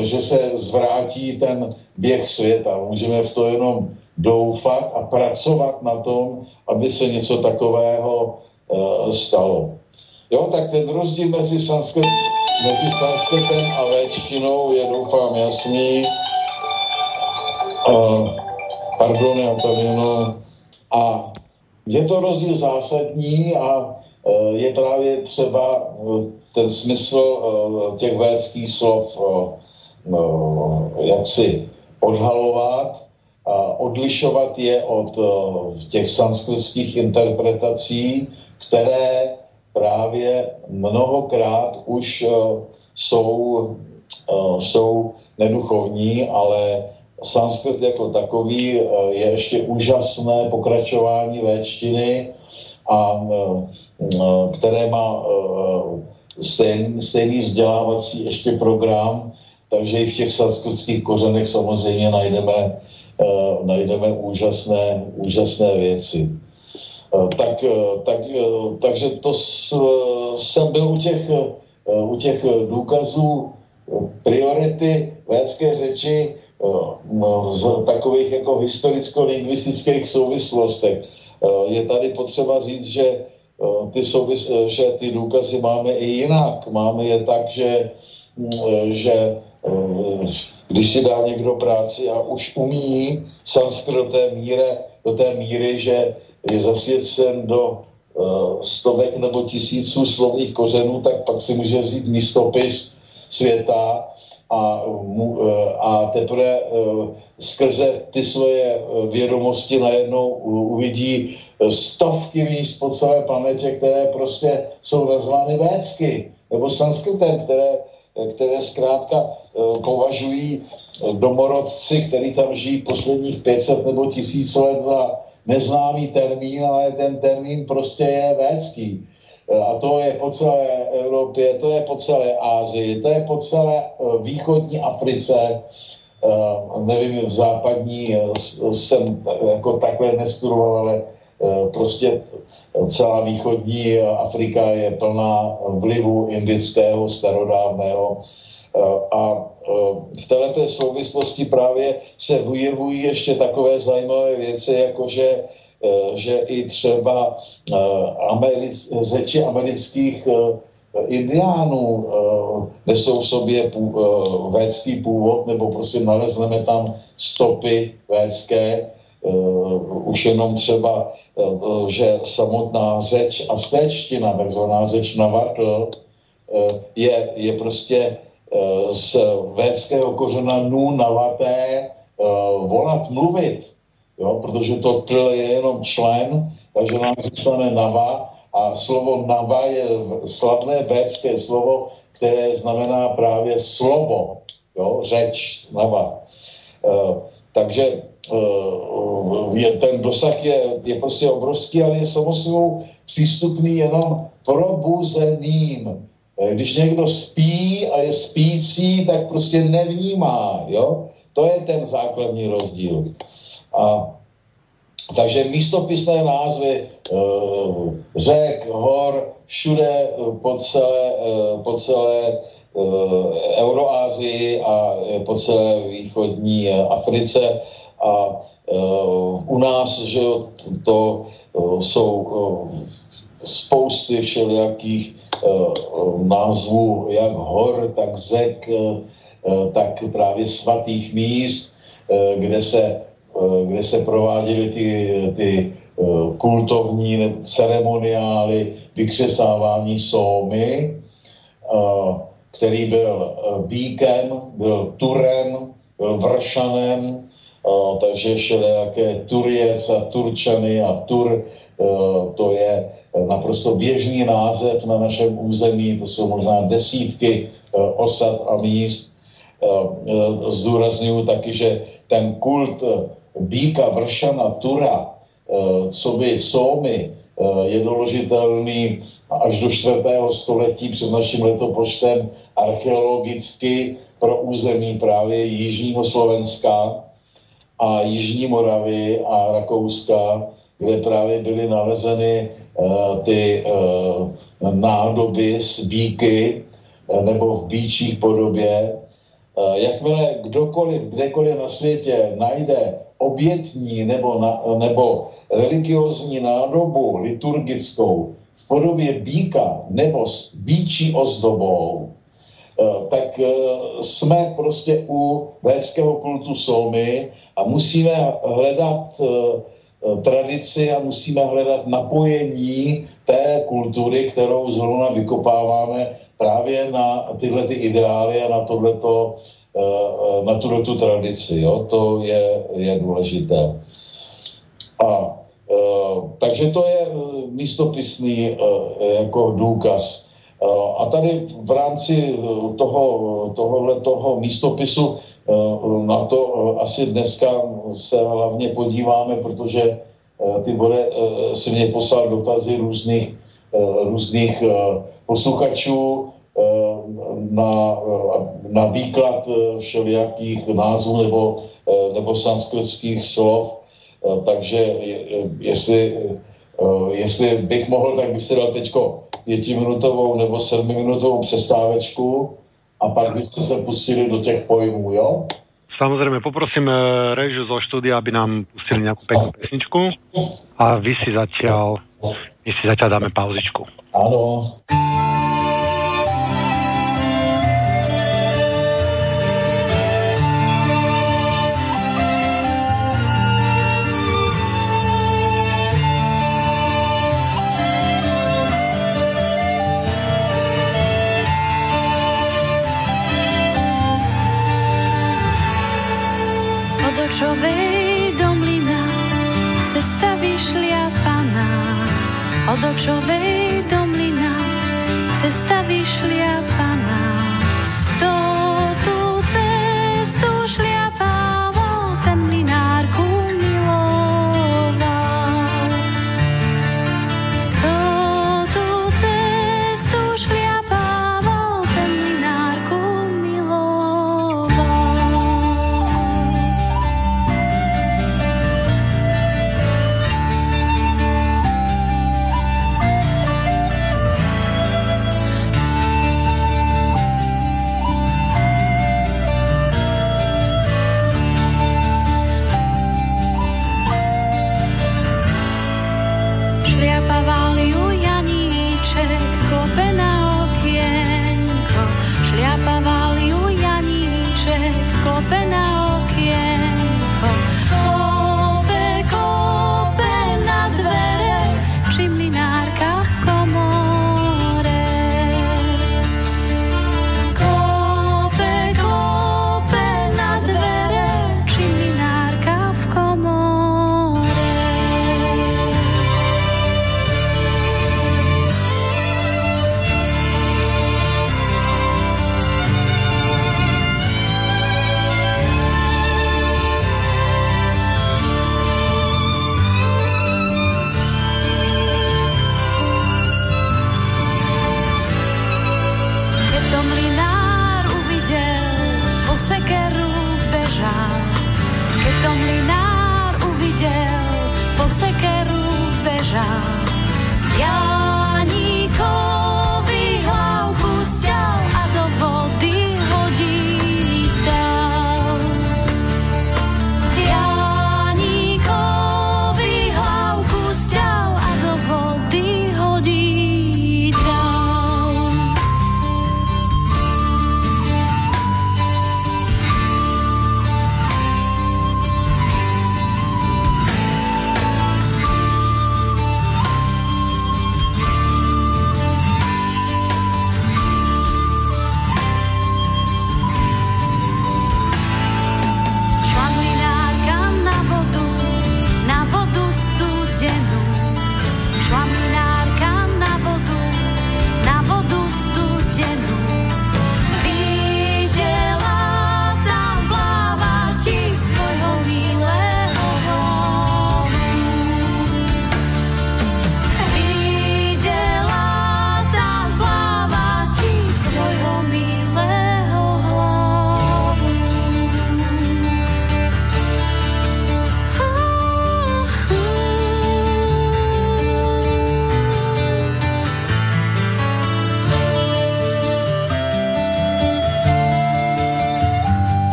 že se zvrátí ten běh světa. Můžeme v to jenom doufat a pracovat na tom, aby se něco takového stalo. Jo, tak ten rozdíl mezi, sanskrit, mezi sanskritem a véčtinou je doufám jasný. Uh, pardon, já tam jenom... A je to rozdíl zásadní a je právě třeba uh, ten smysl uh, těch védských slov jak si odhalovat a odlišovat je od těch sanskritských interpretací, které právě mnohokrát už jsou, jsou neduchovní, ale sanskrit jako takový je ještě úžasné pokračování véčtiny, a, které má stejný, stejný vzdělávací ještě program, takže i v těch sanskritských kořenech samozřejmě najdeme, najdeme úžasné, úžasné věci. Eh, tak, eh, tak, eh, takže to jsem byl u těch, u těch důkazů priority védské řeči z takových jako historicko-lingvistických souvislostech. Je tady potřeba říct, že ty, souvis, že ty důkazy máme i jinak. Máme je tak, že, mm, že když si dá někdo práci a už umí sanskrt do té míry, do té míry že je zasvěcen do stovek nebo tisíců slovních kořenů, tak pak si může vzít místopis světa a, uh, a teprve uh, skrze ty svoje vědomosti najednou uvidí stovky míst po celé planetě, které prostě jsou nazvány védsky nebo sanskritem, které, které zkrátka považují domorodci, který tam žijí posledních 500 nebo tisíc let za neznámý termín, ale ten termín prostě je védský. A to je po celé Evropě, to je po celé Ázii, to je po celé východní Africe, nevím, v západní jsem jako takhle nestudoval, ale prostě celá východní Afrika je plná vlivu indického, starodávného. A v této souvislosti právě se vyjevují ještě takové zajímavé věci, jako že, že i třeba americ, řeči amerických indiánů nesou v sobě védský původ, nebo prostě nalezneme tam stopy védské, už jenom třeba, že samotná řeč a stéčtina, takzvaná řeč navarkl, je, je prostě Eh, z védského kořena nu navaté volat, mluvit, jo, protože to tl je jenom člen, takže nám zůstane nava a slovo nava je slavné védské slovo, které znamená právě slovo, jo, řeč, nava. Uh, takže uh, je, ten dosah je, je prostě obrovský, ale je samozřejmě přístupný jenom probuzeným Eh, když někdo spí a je spící, tak prostě nevnímá, jo? To je ten základní rozdíl. A takže místopisné názvy e, řek, hor, všude eh, po celé, e, po celé Euroázii a po celé východní Africe. A u nás, že to jsou spousty všelijakých názvů, jak hor, tak řek, tak právě svatých míst, kde se, kde se prováděly ty, ty uh, kultovní ceremoniály vykřesávání sómy, uh, který byl bíkem, byl turem, byl vršanem, takže všelijaké turiec a turčany a tur, to je naprosto běžný název na našem území, to jsou možná desítky eh, osad a míst. Eh, eh, zdůraznuju taky, že ten kult Bíka, Vršana, Tura, co by Sómy, je doložitelný až do 4. století před naším letopočtem archeologicky pro území právě Jižního Slovenska a Jižní Moravy a Rakouska, kde právě byly nalezeny Eh, ty eh, nádoby z bíky eh, nebo v bíčích podobě. Jakmile kdokoliv, kdekoliv na světě najde obětní nebo, na, nebo religiozní nádobu liturgickou v podobě bíka nebo s bíčí ozdobou, tak jsme prostě u védského kultu Somy a musíme hledat Eh, tradici a musíme hledat napojení té kultury, kterou zrovna vykopáváme právě na tyhle ty ideály a na tohleto, na tuhletu tradici. Jo? To je, je důležité. A takže to je místopisný jako důkaz. A tady v rámci toho, tohohle toho místopisu na to asi dneska se hlavně podíváme, protože ty bude si mě poslal dotazy různých, různých posluchačů na, na výklad všelijakých názvů nebo, nebo sanskritských slov. Takže jestli, jestli bych mohl, tak bych si dal teďko pětiminutovou nebo sedmiminutovou přestávečku a pak byste se pustili do těch pojmů, jo?
Samozrejme, poprosím eh, režiu zo štúdia, aby nám pustili nejakú peknú pesničku a vy si zatiaľ, my si zatiaľ dáme pauzičku.
Áno.
Od očovej
šliapavá.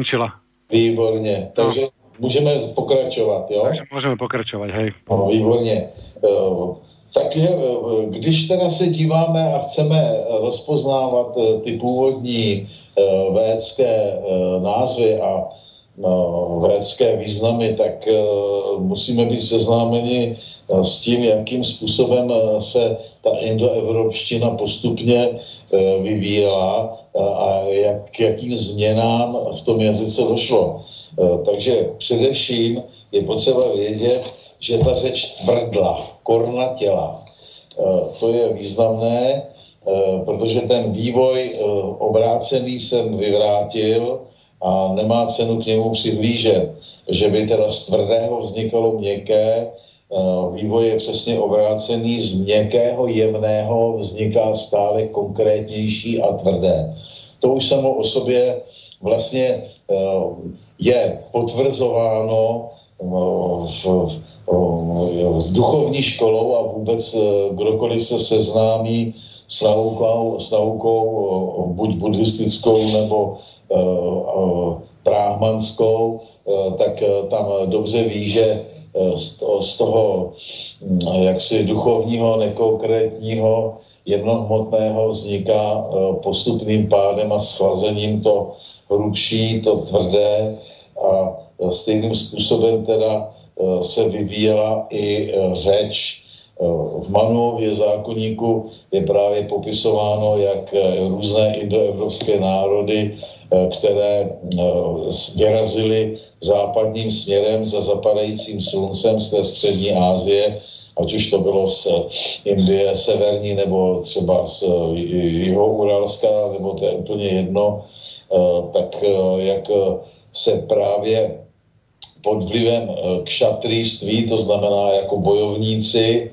Skončila.
Výborně, takže no. můžeme pokračovat, jo?
Takže můžeme pokračovat, hej.
No, výborně. Uh, takže uh, když teda se díváme a chceme rozpoznávat uh, ty původní védské názvy a no, védské významy, tak musíme být seznámeni s tím, jakým způsobem se ta indoevropština postupně vyvíjela uh, a jak, jakým změnám v tom jazyce došlo. Uh, takže především je potřeba vědět, že ta řeč tvrdla, kornatěla. To je významné, protože ten vývoj obrácený jsem vyvrátil, a nemá cenu k němu přihlížet, že by teda z tvrdého vznikalo měkké, eh, vývoj je přesně obrácený, z měkkého jemného vzniká stále konkrétnější a tvrdé. To už samo o sobě vlastně eh, je potvrzováno eh, v duchovní školou a vůbec kdokoliv se seznámí s naukou, s naukou buď buddhistickou nebo bráhmanskou, eh, tak eh, tam dobře ví, že eh, z toho hm, jaksi duchovního, nekonkrétního, jednohmotného vzniká postupným pádem a schlazením to hrubší, to tvrdé a stejným způsobem teda se vyvíjela i řeč. V Manuově zákonníku je právě popisováno, jak různé indoevropské národy které eh, vyrazily západním směrem za zapadajícím sluncem z té střední Asie, ať už to bylo z Indie severní nebo třeba z jeho Uralska, nebo to je úplně jedno, eh, tak jak se právě pod vlivem kšatrýství, to znamená jako bojovníci,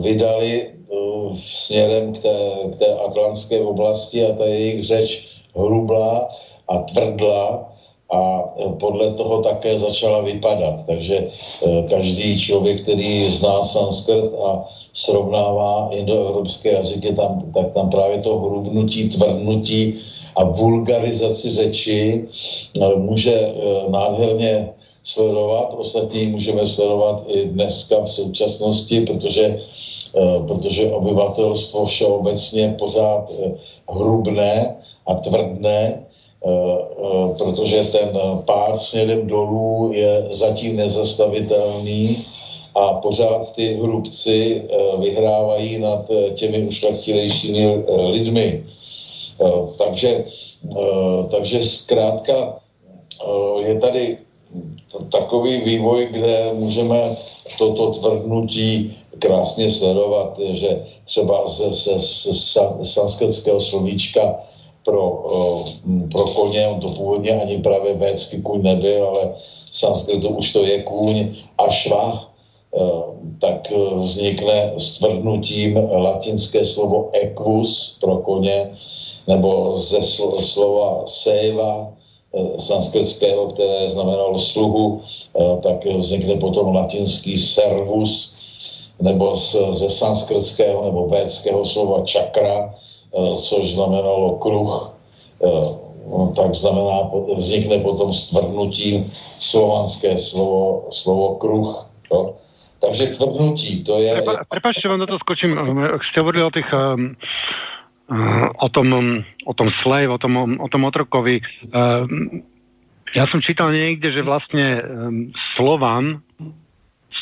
vydali směrem k té, k té atlantské oblasti a ta jejich řeč hrubla a tvrdla a e, podle toho také začala vypadat. Takže e, každý člověk, který zná sanskrt a srovnává indoevropské jazyky, tam, tak tam právě to hrubnutí, tvrdnutí a vulgarizaci řeči e, může nádherně sledovat. Ostatní můžeme sledovat i dneska v současnosti, protože, protože obyvatelstvo všeobecně pořád hrubné a tvrdné, eh, eh, protože ten pád směrem dolů je zatím nezastavitelný a pořád ty hrubci eh, vyhrávají nad těmi ušlechtilejšími lidmi. Takže, takže zkrátka je tady takový vývoj, kde můžeme toto tvrdnutí krásně sledovat, že třeba ze, ze, ze slovíčka pro, uh, pro koně, on to původně ani právě védsky kůň nebyl, ale v sanskritu už to je kůň a šva, uh, tak uh, vznikne stvrdnutím latinské slovo equus pro koně, nebo ze slo, slova seva, sanskritského, které znamenalo sluhu, tak vznikne potom latinský servus, nebo ze sanskritského nebo védského slova čakra, Eh, což znamenalo kruh, eh, no, tak znamená, vznikne potom stvrdnutím slovanské slovo, slovo kruh. Jo? Takže tvrdnutí, to je... Prepa,
prepačte, vám do toho skočím. Ste hovorili o tých um, o tom, o tom slave, o tom, o tom otrokovi. Um, ja som čítal niekde, že vlastne um, Slovan,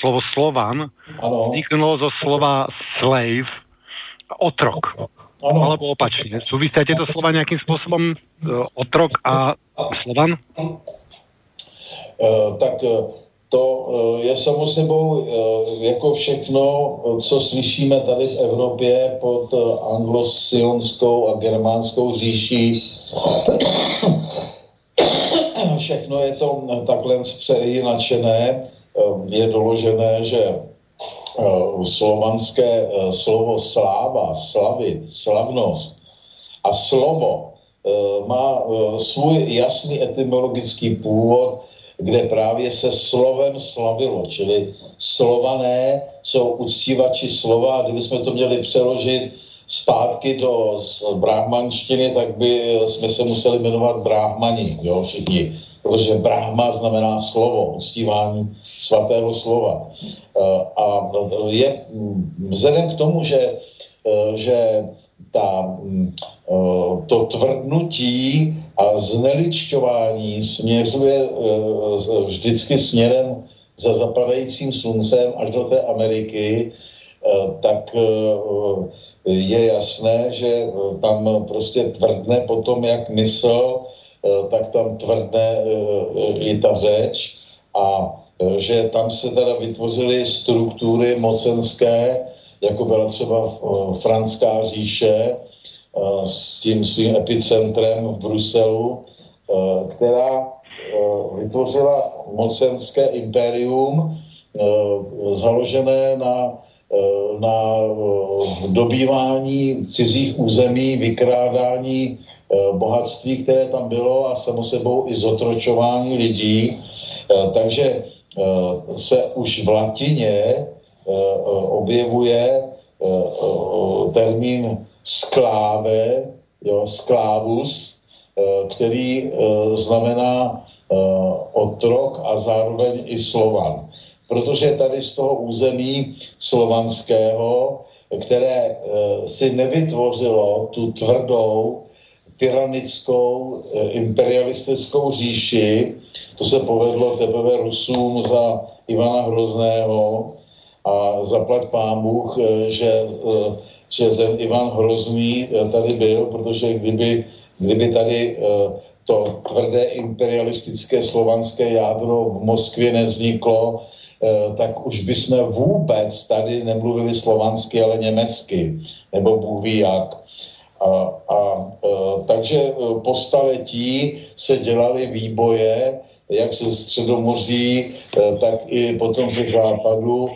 slovo Slovan, vzniknulo zo slova slave, otrok. Ano. Alebo opačne. Súvisia tieto slova nejakým spôsobom e, otrok a slovan?
Uh, tak uh, to je samo sebou jako všechno, co slyšíme tady v Evropě pod anglosionskou a germánskou říší. Všechno je to takhle přejinačené. Je doložené, že slovanské eh, slovo sláva, slavit, slavnost a slovo eh, má svůj jasný etymologický původ, kde právě se slovem slavilo, čili slované jsou uctívači slova a kdybychom to měli přeložit zpátky do brahmanštiny, tak by jsme se museli jmenovat brahmani, jo, všichni. Protože brahma znamená slovo, uctívání svatého slova. A je vzhledem k tomu, že, že ta, to tvrdnutí a zneličťování směřuje vždycky směrem za zapadajícím sluncem až do té Ameriky, tak je jasné, že eh, tam prostě tvrdne potom, jak mysl, eh, tak tam tvrdne eh, i ta řeč a že tam se teda vytvořily struktury mocenské, jako byla třeba Franská říše s tím svým epicentrem v Bruselu, která vytvořila mocenské impérium založené na Eh, na eh, dobývání cizích území, vykrádání eh, bohatství, které tam bylo a samo sebou i zotročování lidí. Takže se už v latině objevuje termín skláve, jo, sklávus, který znamená otrok a zároveň i slovan. Protože tady z toho území slovanského, které si nevytvořilo tu tvrdou tyranickou e, imperialistickou říši, to se povedlo teprve Rusům za Ivana Hrozného. A zaplať pán Bůh, e, že, e, že ten Ivan Hrozný tady byl, protože kdyby, kdyby tady to tvrdé imperialistické slovanské jádro v Moskvě nevzniklo, Eh, tak už bychom vůbec tady nemluvili slovansky, ale německy, nebo Bůh ví jak. A, a e, takže eh, po staletí se dělaly výboje, jak ze středomoří, e, tak i potom ze západu, e,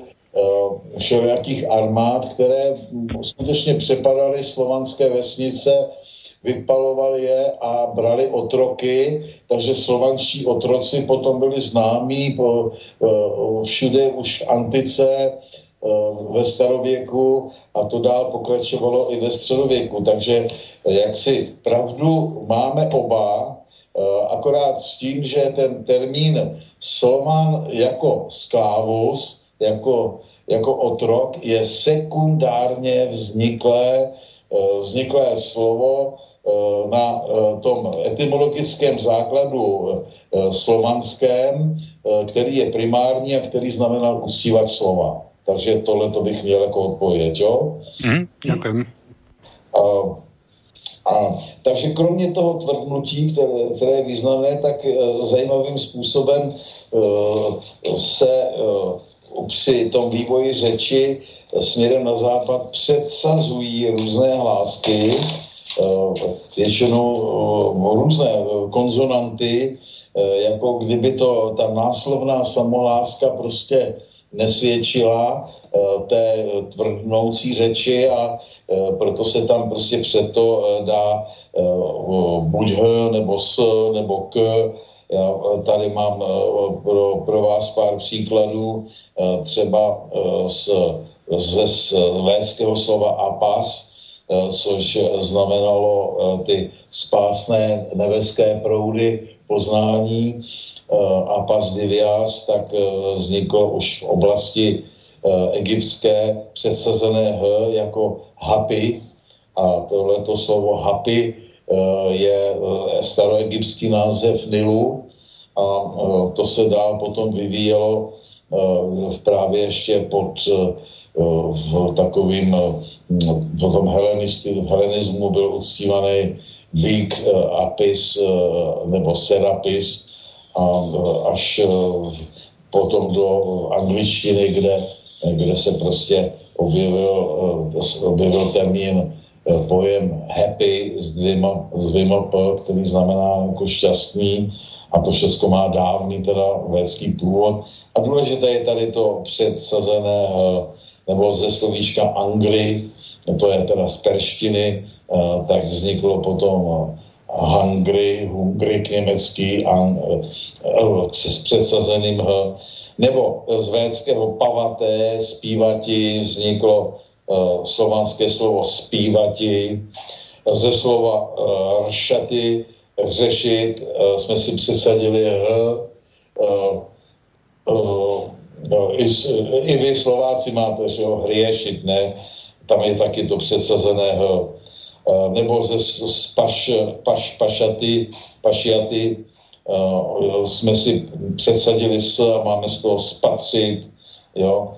všelijakých armád, které skutečně přepadaly slovanské vesnice vypalovali je a brali otroky, takže slovanští otroci potom byli známí po, všude už v antice, e, ve starověku a to dál pokračovalo i ve středověku. Takže jak si pravdu máme oba, e, akorát s tím, že ten termín Slovan jako sklávus, jako, jako otrok, je sekundárně vzniklé, vzniklé slovo, Eh, na eh, tom etymologickém základu eh, slovanském, který je primární a který znamenal uctívat slova. Takže tohle to bych měl jako odpověď, jo? Mm. A, a, takže kromě toho tvrdnutí, které, které je významné, tak zajímavým způsobem se při tom vývoji řeči směrem na západ předsazují různé hlásky, Eh, většinou eh, různé eh, konzonanty, jako kdyby to ta náslovná samoláska prostě nesvědčila té tvrdnoucí řeči a proto se tam prostě před to dá buď h, nebo s, nebo k. Já tady mám pro, pro vás pár příkladů, třeba z, ze svédského slova apas, Eh, což znamenalo eh, ty spásné nebeské proudy poznání eh, a pas divias, tak vzniklo už v oblasti egyptské předsazené H jako happy a tohleto slovo happy je staroegyptský název Nilu. A to se dál potom vyvíjelo právě ještě pod takovým potom v helenismu byl uctívaný Vík eh, Apis eh, nebo Serapis a eh, až potom do angličtiny, kde, kde se prostě objevil, objevil termín pojem happy s dvěma, s dvěma p, který znamená jako šťastný a to všechno má dávný teda védský původ. A důležité je tady to předsazené nebo ze slovíčka Angli, to je teda z perštiny, tak vzniklo potom Hungry, Hungry německý an, eh, s předsazeným H, nebo z védského pavaté zpívati vzniklo slovanské slovo zpívati, ze slova ršaty, řešit, jsme si přesadili h, i, i vy Slováci máte, že jo, hriešit, ne? Tam je taky to předsazeného. Nebo ze paš, paš, pašaty, pašiaty jsme si předsadili s a máme z toho spatřit, jo.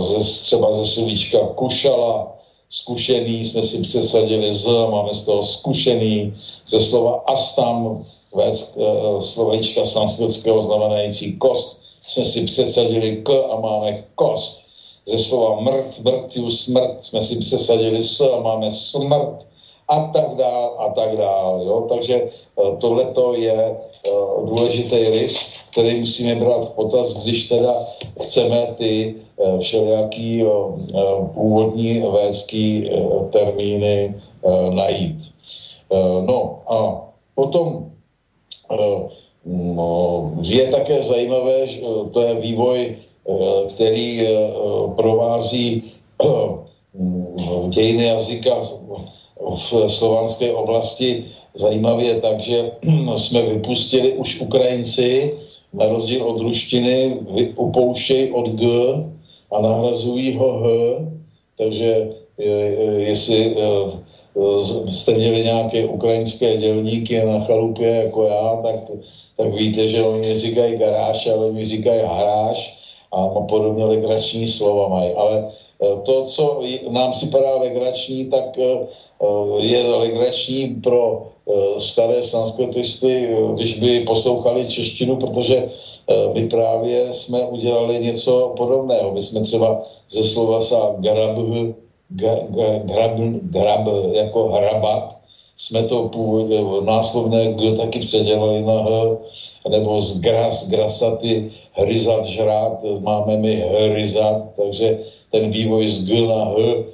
Ze, třeba ze slovíčka kušala, zkušený jsme si přesadili z, máme z toho zkušený, ze slova astam, věc, slovíčka sanskritského znamenající kost, jsme si přesadili k a máme kost. Ze slova mrt, mrtiu, smrt jsme si přesadili s a máme smrt a tak dál a tak dál. Jo? Takže eh, tohleto je uh, důležitý rys, který musíme brát v potaz, když teda chceme ty uh, všelijaký původní védský uh, termíny najít. No a potom No, je také zajímavé, že to je vývoj, eh, který eh, provází eh, dějiny jazyka v slovanské oblasti zajímavě tak, že jsme vypustili už Ukrajinci, na rozdíl od ruštiny, upouštějí od G a nahrazují ho H, takže jestli jste měli nějaké ukrajinské dělníky na chalupě jako já, tak tak víte, že oni říkají garáž, ale oni říkají haráž a podobně legrační slova mají. Ale e, to, co nám připadá legrační, tak je legrační pro staré sanskritisty, když by poslouchali češtinu, protože my právě jsme udělali něco podobného. My jsme třeba ze slova sa grab, grab, grab jako hrabat, jsme to původně náslovné G taky předělali na H, nebo z gras, grasaty, hryzat, žrát, máme my hryzat, takže ten vývoj z G na H eh,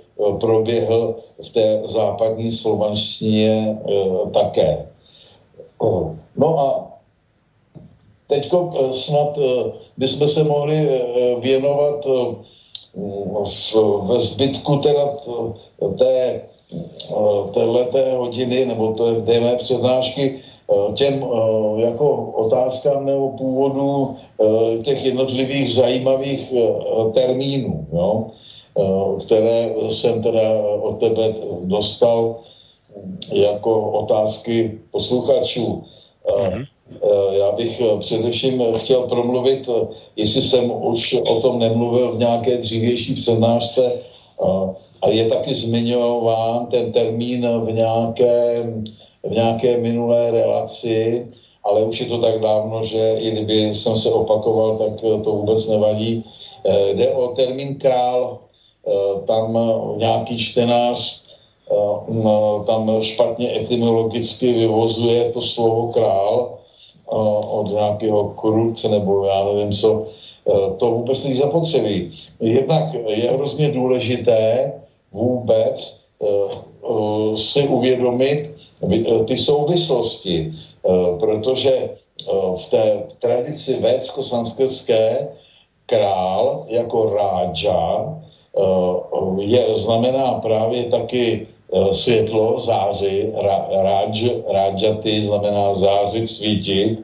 proběhl v té západní slovanštině e, také. No a teď snad bychom se mohli věnovat e, ve zbytku teda té téhleté hodiny, nebo té mé přednášky, eh, těm eh, jako otázkám nebo původu eh, těch jednotlivých zajímavých termínů, jo, které jsem teda od tebe dostal jako otázky posluchačů. Mm-hmm. Já bych především chtěl promluvit, jestli jsem už o tom nemluvil v nějaké dřívější přednášce, a je taky zmiňován ten termín v nějaké, v nějaké minulé relaci, ale už je to tak dávno, že i kdyby jsem se opakoval, tak to vůbec nevadí. Eh, jde o termín král, tam nějaký čtenář eh, tam špatně etymologicky vyvozuje to slovo král od nějakého krut nebo já nevím co, to vůbec není zapotřebí. Jednak je hrozně důležité, vůbec si uvědomit ty souvislosti, protože v té tradici védsko-sanskritské král jako rádža je, znamená právě taky světlo, záři, rádž, rádžaty znamená zářit, svítit.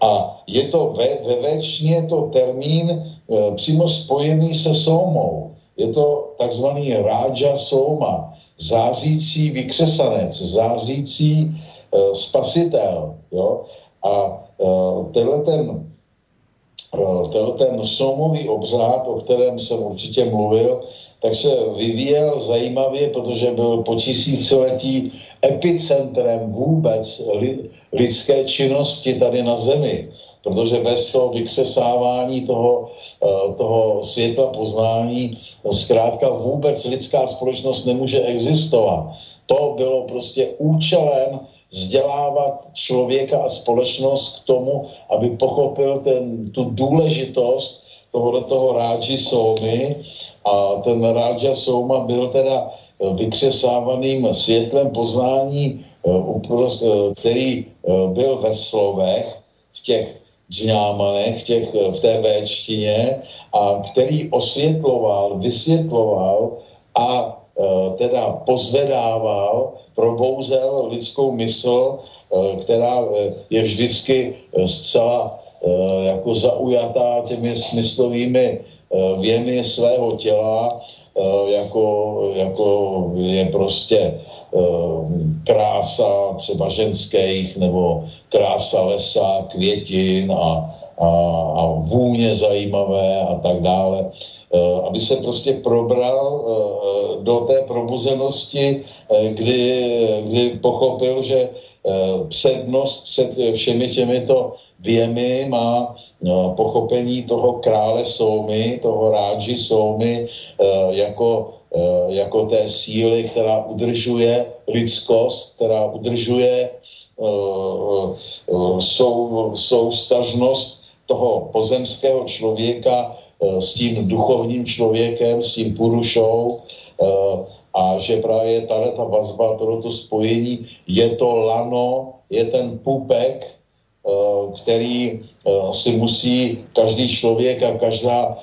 A je to ve, ve věčně to termín přímo spojený se soumou. Je to takzvaný Rája Soma, zářící vykřesanec, zářící spasitel. Jo? A tenhle ten, uh, tenhle ten somový obřád, o kterém jsem určitě mluvil, tak se vyvíjel zajímavě, protože byl po tisíciletí epicentrem vůbec lidské činnosti tady na Zemi protože bez toho vykřesávání toho, eh, toho světla poznání zkrátka vůbec lidská společnost nemůže existovat. To bylo prostě účelem vzdělávat člověka a společnost k tomu, aby pochopil ten, tu důležitost tohoto toho Ráži Soumy a ten Ráža Souma byl teda eh, vykřesávaným světlem poznání, eh, který byl ve slovech, v těch džňámanech, těch, eh, v té véčtině, a který osvětloval, vysvětloval a teda pozvedával, probouzel lidskou mysl, která je vždycky zcela jako zaujatá těmi smyslovými věmy svého těla, jako, jako je prostě krása třeba ženských nebo krása lesa, květin a, a, a vůně zajímavé a tak dále. Aby se prostě probral do té probuzenosti, kdy, kdy pochopil, že přednost před všemi těmito věmi má pochopení toho krále Soumy, toho rádži Soumy jako Eh, jako té síly, která udržuje lidskost, která udržuje eh, eh, sou, soustažnost toho pozemského člověka s tím duchovním člověkem, s tím purušou a že právě tahle ta vazba, tohoto spojení je to lano, je ten pupek, který si musí každý člověk a každá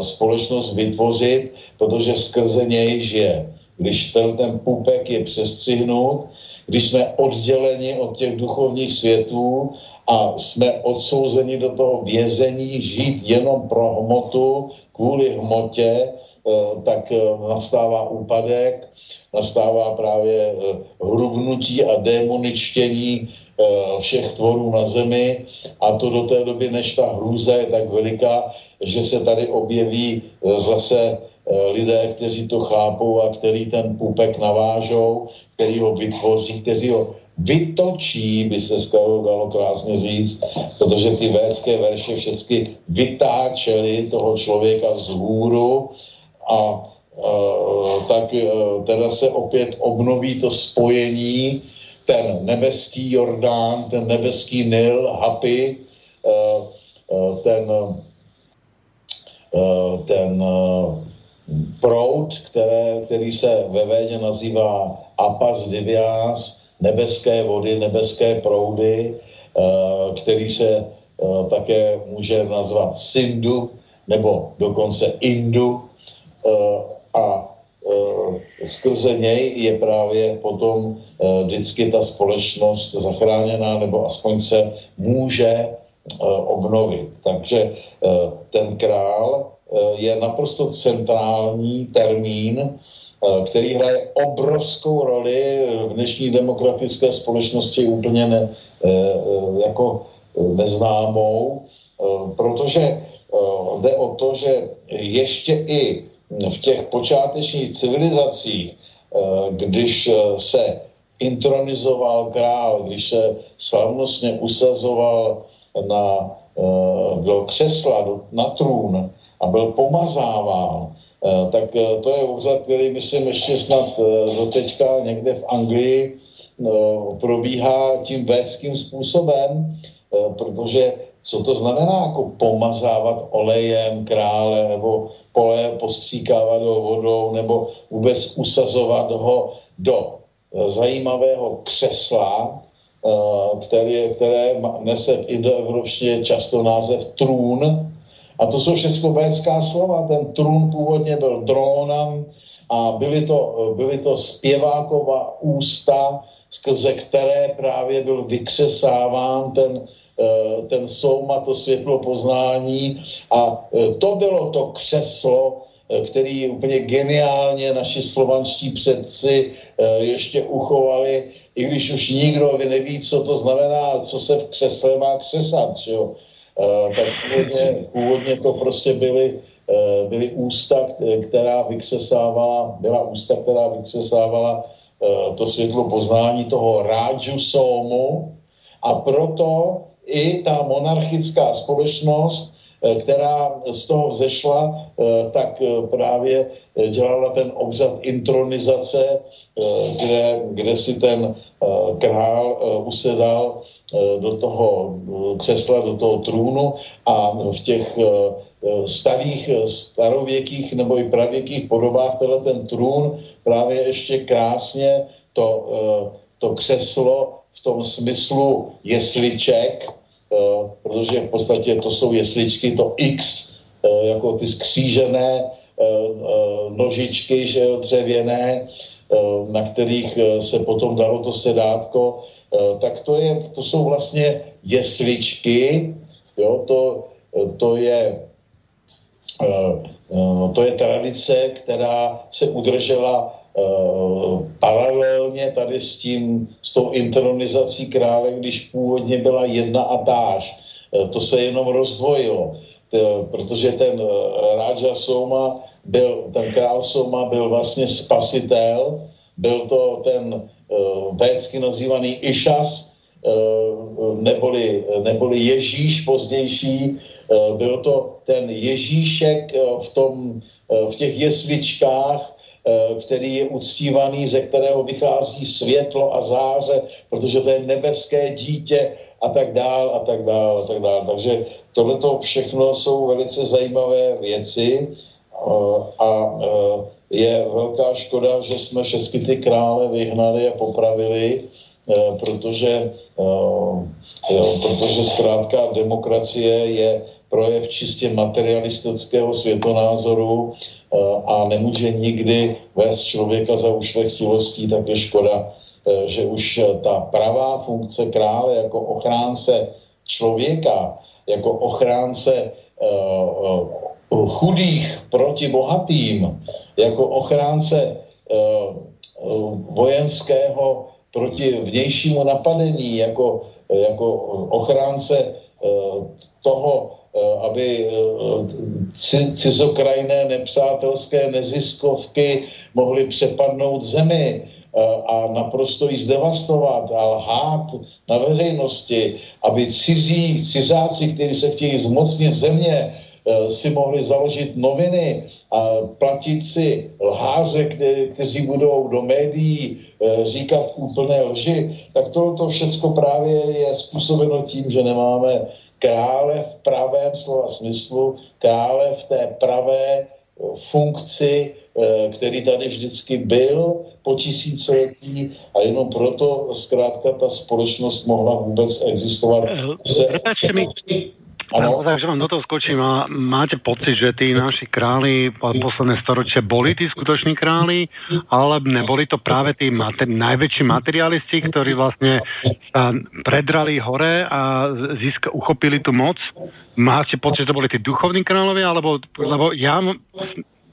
společnost vytvořit protože skrze něj žije. Když ten, ten pupek je přestřihnut, když jsme odděleni od těch duchovních světů a jsme odsouzeni do toho vězení žít jenom pro hmotu, kvůli hmotě, eh, tak eh, nastává úpadek, nastává právě eh, hrubnutí a démoničtění všech tvorů na zemi. A to do té doby, než ta hrůza je tak veliká, že se tady objeví zase lidé, kteří to chápou a který ten půpek navážou, který ho vytvoří, kteří ho vytočí, by se skoro dalo krásně říct, protože ty védské verše všechny vytáčely toho člověka z hůru a Uh, tak uh, teda se opět obnoví to spojení, ten nebeský Jordán, ten nebeský Nil, Hapi, uh, ten, ten proud, které, který se ve Véně nazývá Apas Divias, nebeské vody, nebeské proudy, eh, který se eh, také může nazvat Sindu nebo dokonce Indu eh, a skrze něj je právě potom vždycky ta společnost zachráněná nebo aspoň se může obnovit. Takže ten král je naprosto centrální termín, který hraje obrovskou roli v dnešní demokratické společnosti úplně ne, eh, jako neznámou, protože jde o to, že ještě i v těch počátečních civilizacích, když se intronizoval král, když se slavnostně usazoval na, do křesla, na trůn, a byl pomazáván, eh, tak eh, to je úřad, který myslím ještě snad eh, do teďka někde v Anglii probíhá tím védským způsobem, protože co to znamená jako pomazávat olejem krále nebo pole postříkávat ho vodou nebo vůbec usazovat ho do zajímavého křesla, které, které nese v indoevropštině často název trůn, a to jsou všechno védská slova. Ten trůn původně byl drónem a byly to, byly to zpěváková ústa, skrze které právě byl vykřesáván ten, eh, ten souma, to světlo poznání. A eh, to bylo to křeslo, eh, který úplně geniálně naši slovanští předci ještě uchovali, i když už nikdo neví, co to znamená, co se v křesle má křesat. Že jo? Eh, tak původně, původně to prostě byly, eh, byly ústa, která vykřesávala, byla ústa, která vykřesávala eh, to světlo poznání toho rádžu Somu. A proto i ta monarchická společnost, která z toho vzešla, tak právě dělala ten obřad intronizace, kde, kde si ten král usedal Eh, do toho eh, křesla, do toho trůnu a v těch eh, starých, starověkých nebo i pravěkých podobách tenhle ten trůn právě ještě krásně to, to křeslo v tom smyslu jesliček, protože v podstatě to jsou jesličky, to X, jako ty skřížené nožičky, že jo, dřevěné, na kterých se potom dalo to sedátko, tak to, je, to jsou vlastně jesličky, jo, to, to je to je tradice, která se udržela paralelně tady s tím, s tou intronizací krále, když původně byla jedna a táž. To se jenom rozdvojilo, protože ten Raja Soma byl, ten král Soma byl vlastně spasitel, byl to ten védsky nazývaný Išas, neboli, neboli Ježíš pozdější, byl to ten Ježíšek v, tom, v těch jesličkách, Eh, který je uctívaný, ze kterého vychází světlo a záře, protože to je nebeské dítě a tak dál a tak dál a tak dál. Takže tohle všechno jsou velice zajímavé věci eh, a eh, je velká škoda, že jsme všechny ty krále vyhnali a popravili, protože, jo, protože zkrátka demokracie je projev čistě materialistického světonázoru Eh, a nemůže nikdy vést člověka za ušlechtilostí, tak je škoda, eh, že už eh, ta pravá funkce krále jako ochránce člověka, jako ochránce chudých proti bohatým, jako ochránce vojenského proti vnějšímu napadení, jako, jako ochránce toho Eh, aby eh, cizokrajné nepřátelské neziskovky mohly přepadnout zemi eh, a naprosto ji zdevastovat a lhát na veřejnosti, aby cizí, cizáci, kteří se chtějí zmocnit země, si mohli založit noviny a platit si lháře, kte, kteří budou do médií říkat úplné lži, tak to všechno právě je způsobeno tím, že nemáme krále v pravém slova smyslu, krále v té pravé eh, funkci, eh, který tady vždycky byl po tisíciletí a jenom proto zkrátka ta společnost mohla vůbec existovat.
Mi, Ano. Takže vám do toho skočím. A máte pocit, že tí naši králi posledné storočie boli tí skutoční králi, ale neboli to práve tí mater, najväčší materialisti, ktorí vlastne sa predrali hore a získa, uchopili tu moc? Máte pocit, že to boli tí duchovní královia? Alebo, lebo ja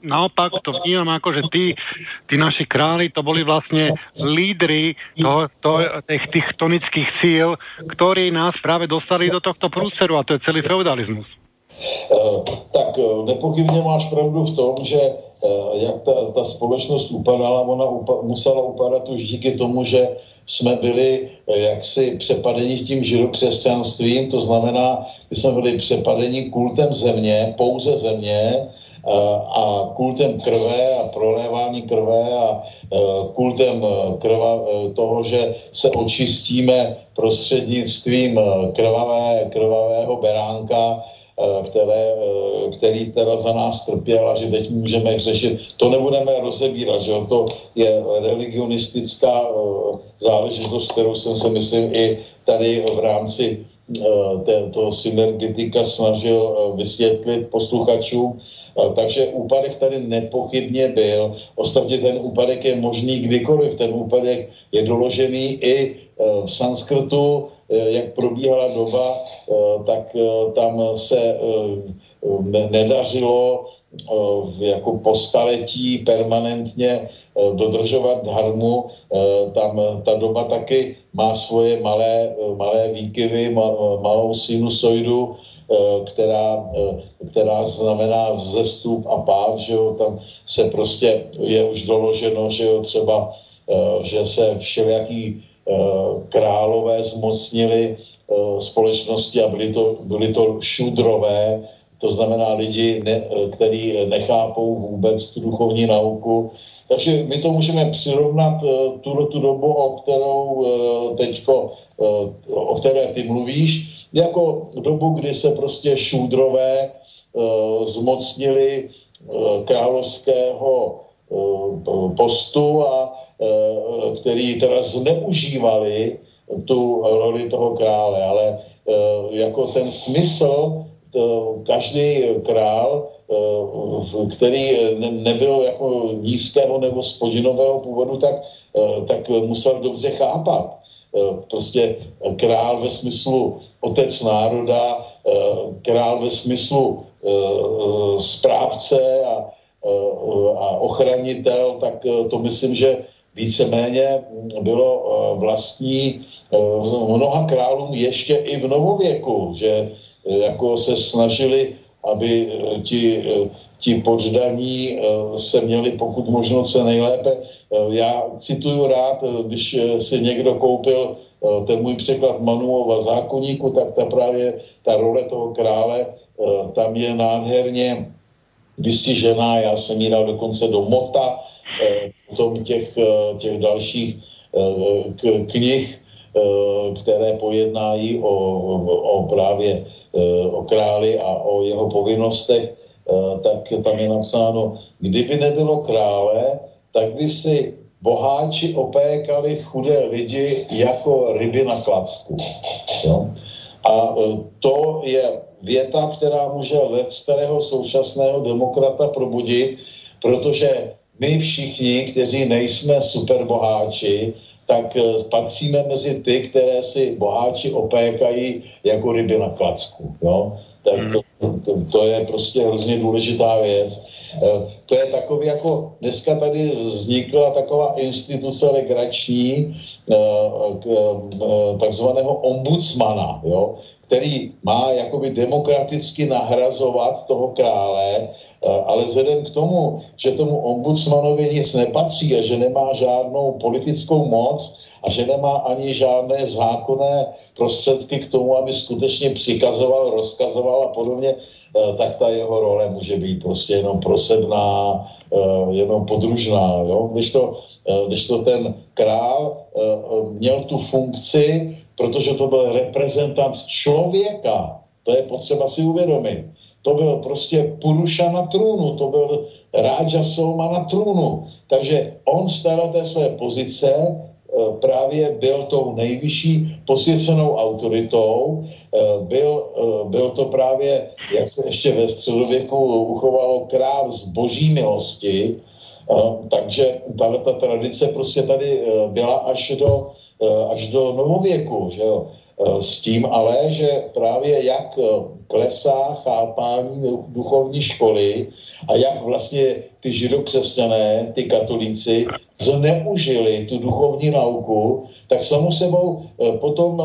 naopak to vnímam ako, že tí, tí naši králi to boli vlastne lídry toho, to, tých, tých tonických síl, ktorí nás práve dostali do tohto prúseru a to je celý feudalismus.
Uh, tak uh, nepochybně máš pravdu v tom, že uh, jak ta, ta společnost upadala, ona upa, musela upadat už díky tomu, že jsme byli jaksi přepadeni tím židokřesťanstvím, to znamená, že jsme byli přepadeni kultem země, pouze země, a kultem krve a prolévání krve a e, kultem e, krva, e, toho, že se očistíme prostřednictvím krvavé, krvavého beránka, které, který teda za nás trpěl a že teď můžeme řešit. To nebudeme rozebírat, že to je religionistická záležitost, kterou jsem se myslím i tady v rámci toho synergetika snažil vysvětlit posluchačům. Takže úpadek tady nepochybně byl. Ostatně ten úpadek je možný kdykoliv. Ten úpadek je doložený i e, v sanskrtu, e, jak probíhala doba, e, tak tam se nedařilo jako po staletí permanentně dodržovat dharmu. Tam ta doba taky má svoje malé, malé výkyvy, malou sinusoidu, Eh, která, eh, která znamená vzestup a pád, že jo, tam se prostě je už doloženo, že jo, třeba, eh, že se všelijaký králové zmocnili společnosti a byli to, byli to šudrové, to znamená lidi, ne, kteří nechápou vůbec tu duchovní nauku. Takže my to můžeme přirovnat tuto tu dobu, o kterou teďko, o které ty mluvíš, jako dobu, kdy se prostě šůdrové uh, zmocnili uh, královského uh, postu a který teda zneužívali tu roli toho krále, ale jako ten smysl, každý král který nebyl jako nízkého nebo spodžinového původu, tak, tak musel dobře chápat. Prostě král ve smyslu otec národa, král ve smyslu správce a, a ochranitel, tak to myslím, že víceméně bylo vlastní mnoha králům ještě i v novověku, že jako se snažili aby eh, ti, eh, ti poddaní eh, se měli pokud možno co nejlépe. Já cituju rád, když si někdo koupil ten můj překlad Manuova zákonníku, tak ta právě ta role toho krále tam je nádherně vystižená. Já jsem ji dal dokonce do mota, potom těch, těch dalších knih, které pojednají o, o právě Eh, o králi a o jeho povinnostech, eh, tak tam je napsáno, kdyby nebylo krále, tak by si boháči opékali chudé lidi jako ryby na klacku. Jo? A eh, to je věta, která může let starého současného demokrata probudit, protože my všichni, kteří nejsme superboháči, tak eh, patříme mezi ty, které si boháči opékají jako ryby na klacku. Jo? Tak hmm. to, to, to je prostě hrozně důležitá věc. Eh, to je takový jako, dneska tady vznikla taková instituce legrační eh, takzvaného ombudsmana, jo? Který má jakoby demokraticky nahrazovat toho krále, Eh, ale vzhledem k tomu, že tomu ombudsmanovi nic nepatří a že nemá žádnou politickou moc a že nemá ani žádné zákonné prostředky k tomu, aby skutečně přikazoval, rozkazoval a podobně, eh, tak ta jeho role může být prostě jenom prosebná, eh, jenom podružná. Jo? Když, to, když to ten král měl tu funkci, protože to byl reprezentant člověka, to je potřeba si uvědomit to byl prostě Puruša na trůnu, to byl Ráža Souma na trůnu. Takže on staral té své pozice, e, právě byl tou nejvyšší posvěcenou autoritou, e, byl, e, byl to právě, jak se ještě ve středověku uchovalo král z boží milosti, takže tahle ta tradice prostě tady byla až do, až do novověku, že jo. S tím ale, že právě jak klesá chápání duchovní školy a jak vlastně ty židokřesťané, ty katolíci zneužili tu duchovní nauku, tak samo sebou e, potom e,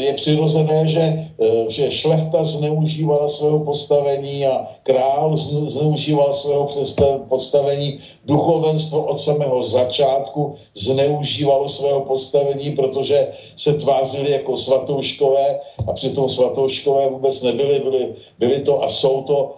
je přirozené, že, e, že šlechta zneužívala svého postavení a král zneužíval svého postavení, duchovenstvo od samého začátku zneužívalo svého postavení, protože se tvářili jako svatouškové a přitom svatouškové vůbec nebyli, byli, byli to a jsou to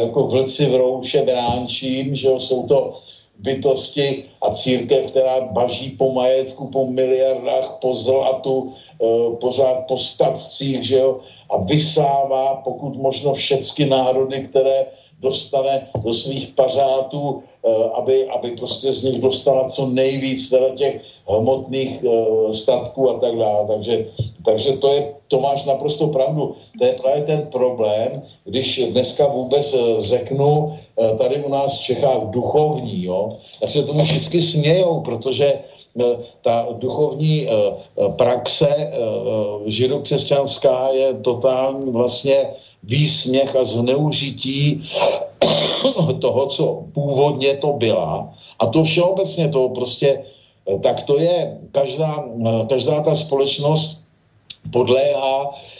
jako vlci v rouše bránčím, že jo, jsou to bytosti a církev, která baží po majetku, po miliardách, po zlatu, e, pořád po statcích, že jo, a vysává pokud možno všechny národy, které dostane do svých pařátů, aby, aby prostě z nich dostala co nejvíc teda těch hmotných e, statků a tak dále. Takže, takže to, je, to máš naprosto pravdu. To je právě ten problém, když dneska vůbec řeknu, Eh, tady u nás v Čechách duchovní, jo, tak se tomu vždycky smějou, protože eh, ta duchovní eh, praxe židokřesťanská je totální vlastně výsměch a zneužití toho, co původně to byla. A to všeobecně to prostě, tak to je, každá, každá ta společnost podléhá Eh,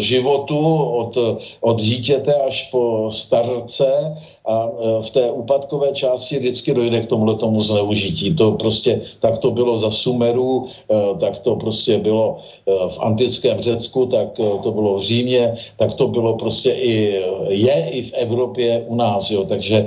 životu od, od dítěte až po starce a eh, v té úpadkové části vždycky dojde k tomuhle tomu zneužití. To prostě, tak to bylo za Sumeru, eh, tak to prostě bylo v antickém Řecku, tak to bylo v Římě, tak to bylo prostě i, je i v Evropě u nás, jo. Takže,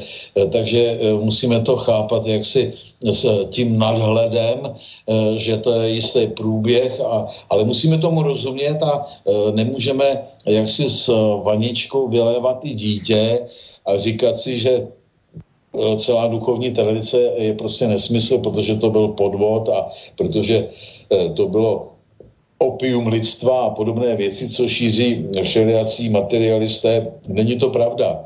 takže musíme to chápat jaksi s tím nadhledem, eh, že to je jistý průběh, a, ale musíme tomu rozumět a eh, nemůžeme jaksi s vaničkou vylévat i dítě a říkat si, že eh, celá duchovní tradice je prostě nesmysl, protože to byl podvod a protože to bylo opium lidstva a podobné věci, co šíří všelijací materialisté. Není to pravda.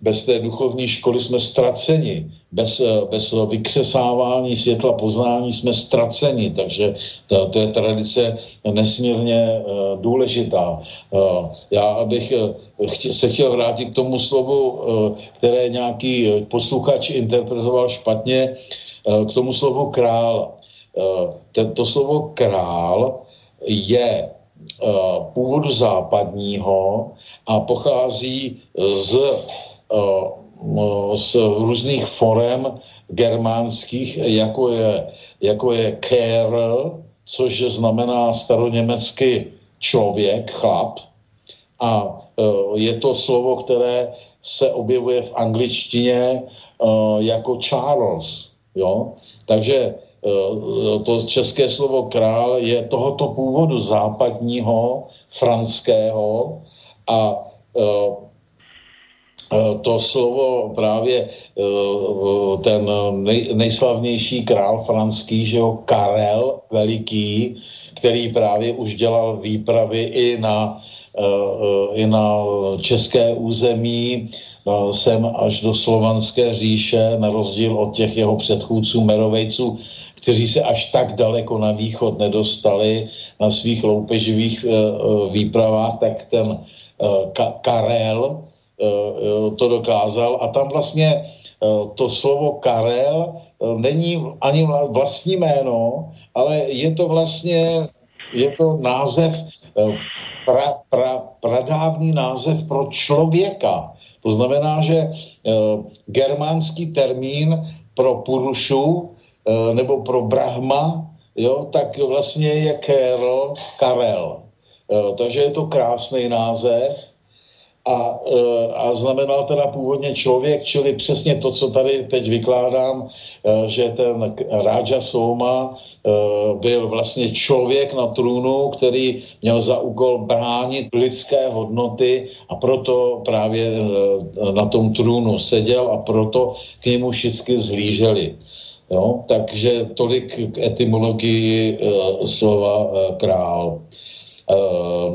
Bez té duchovní školy jsme ztraceni. Bez, bez vykřesávání světla poznání jsme ztraceni, takže to, to je tradice nesmírně uh, důležitá. Já chtě, se chtěl vrátit k tomu slovu, které nějaký posluchač interpretoval špatně, k tomu slovu král. Tento slovo král je původu západního a pochází z z různých forem germánských, jako je, jako je Kerl, což znamená staroněmecky člověk, chlap. A je to slovo, které se objevuje v angličtině jako Charles. Jo? Takže to české slovo král je tohoto původu západního, franského a Eh, to slovo právě eh, ten nej, nejslavnější král franský, že jo, Karel Veliký, který právě už dělal výpravy i na, eh, i na české území, sem až do slovanské říše, na rozdíl od těch jeho předchůdců Merovejců, kteří se až tak daleko na východ nedostali na svých loupeživých výpravách, tak ten Karel, to dokázal a tam vlastně eh, to slovo Karel není ani vlastní jméno, ale je to vlastně, je to název, pra, pra, pradávný název pro člověka. To znamená, že germánský termín pro Purušu nebo pro Brahma, jo, tak vlastně je Karel, Karel. Takže je to krásný název a, e, a znamenal teda původně člověk, čili přesně to, co tady teď vykládám, e, že ten Raja Soma e, byl vlastně člověk na trůnu, který měl za úkol bránit lidské hodnoty a proto právě na tom trůnu seděl a proto k němu všichni zhlíželi. Jo? Takže tolik k etymologii slova král.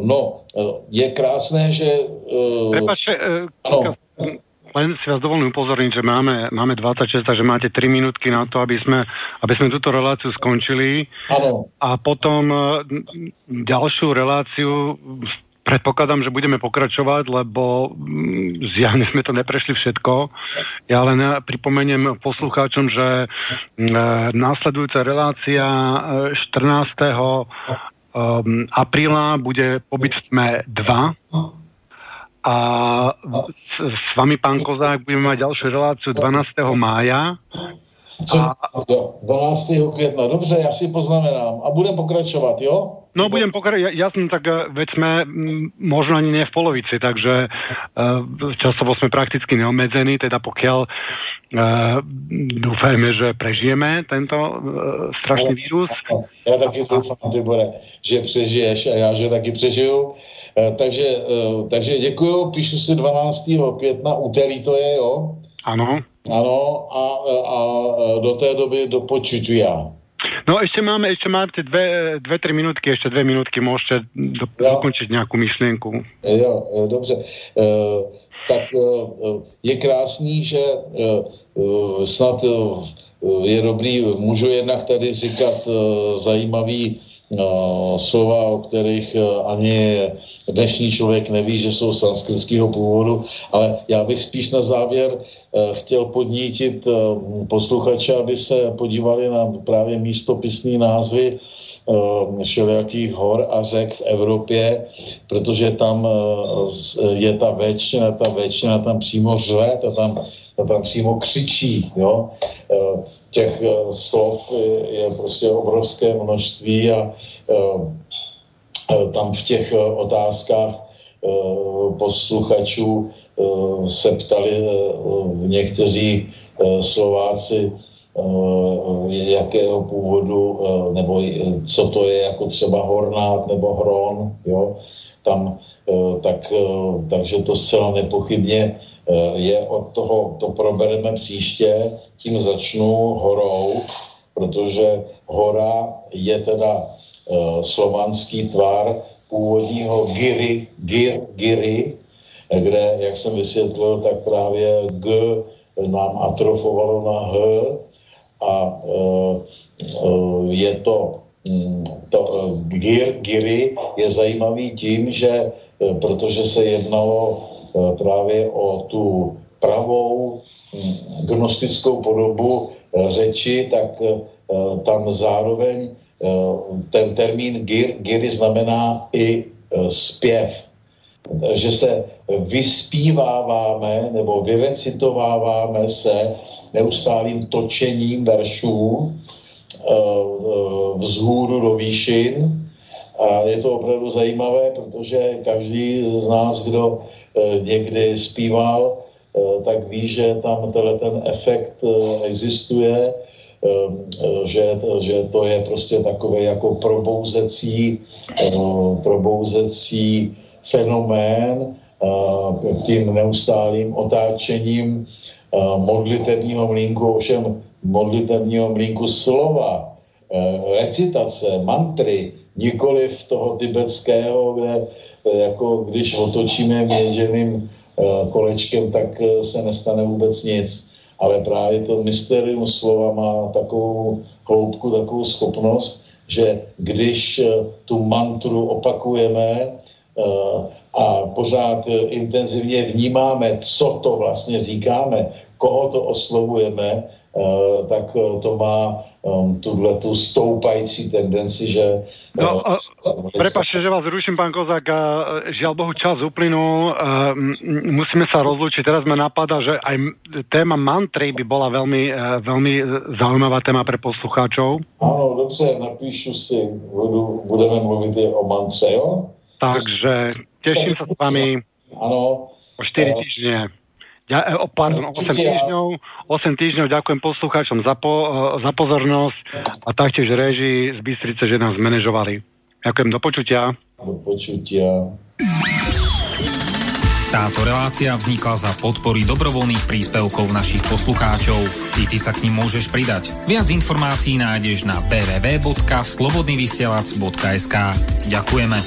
No, je krásné, že...
Uh, Prepačte, uh, len si vás dovolím upozorniť, že máme, máme 26, takže máte 3 minútky na to, aby sme, aby sme túto reláciu skončili.
Ano.
A potom ďalšiu reláciu predpokladám, že budeme pokračovať, lebo mm, zjavne sme to neprešli všetko. Ja len pripomeniem poslucháčom, že následujúca relácia 14 um, apríla bude pobyt v tme 2 a s, s vami, pán Kozák, budeme mať ďalšiu reláciu 12. mája.
Co? A... 12. května, dobře, já si poznamenám. A budem pokračovat, jo?
No budem pokračovať, jasno, tak eh, veď sme možno ani nie v polovici, takže uh, časovo sme prakticky neobmedzení, teda pokiaľ uh, dúfajme, že prežijeme tento uh, strašný vírus.
Já taky doufám, Tibore, že přežiješ a já, že taky přežiju. Uh, takže, uh, takže děkuju, píšu si 12. května, úterý to je, jo?
Ano.
Ano, a, a, do té doby do já.
No ešte máme, ešte máte dve, dve, tri minútky, ešte dve minútky môžete do, dokončiť nejakú myšlienku.
Jo, dobře. E, tak e, je krásný, že e, snad e, je dobrý, můžu jednak tady říkat e, zajímavý No, slova, o kterých eh, ani dnešní člověk neví, že jsou sanskritského původu, ale já bych spíš na závěr eh, chtěl podnítit eh, posluchače, aby se podívali na právě místopisní názvy všelijakých hor a řek v Evropě, protože tam je ta většina, ta většina tam přímo řve, ta tam, ta tam přímo křičí, jo. Těch eh, slov je prostě obrovské množství a eh, eh, tam v těch otázkách posluchačů se ptali někteří Slováci, jakého původu, nebo co to je jako třeba hornát nebo hron, jo, tam, tak, takže to zcela nepochybně Eh, je od toho, to probereme příště, tím začnu horou, protože hora je teda slovanský tvar původního giri, gir, giri kde, jak jsem vysvětlil, tak právě G nám atrofovalo na H a je to, mm, to gir, giry je zajímavý tím, že protože se jednalo právě o tu pravou mm, gnostickou podobu řeči, tak tam zároveň ten termín gir, giry znamená i zpěv že se vyspíváváme nebo vyrecitováváme se neustálým točením veršů eh, eh, vzhůru do výšin. A je to opravdu zajímavé, protože každý z nás, kdo eh, někdy zpíval, tak ví, že tam ten efekt existuje, že, že to je prostě takové jako probouzecí, probouzecí fenomén tím neustálým otáčením modlitevního mlínku, ovšem modlitevního mlínku slova, recitace, mantry, nikoli v toho tibetského, kde jako když otočíme měděným kolečkem, tak se nestane vůbec nic. Ale právě to mysterium slova má takovou hloubku, takovou schopnost, že když tu mantru opakujeme, Eh, a pořád eh, intenzivně vnímáme, co to vlastně říkáme, koho to oslovujeme, eh, tak to má um, tuhle tu stoupající tendenci, že...
No, uh, prepačte, že vás ruším, pán Kozák, uh, žiaľ Bohu čas uplynul, uh, musíme sa rozlučiť. Teraz ma napadá, že aj téma mantry by bola veľmi, veľmi zaujímavá téma pre poslucháčov.
Áno, dobře, napíšu si, budu, budeme mluvit o mantre, jo?
Takže teším sa s vami
ano.
o 4 týždne. Ja, e, o, pardon, 8 týždňov, 8 týždňov ďakujem poslucháčom za, po, e, za pozornosť a taktiež režii z Bystrice, že nás manažovali. Ďakujem, do počutia.
Do počutia.
Táto relácia vznikla za podpory dobrovoľných príspevkov našich poslucháčov. I ty sa k ním môžeš pridať. Viac informácií nájdeš na www.slobodnyvysielac.sk Ďakujeme.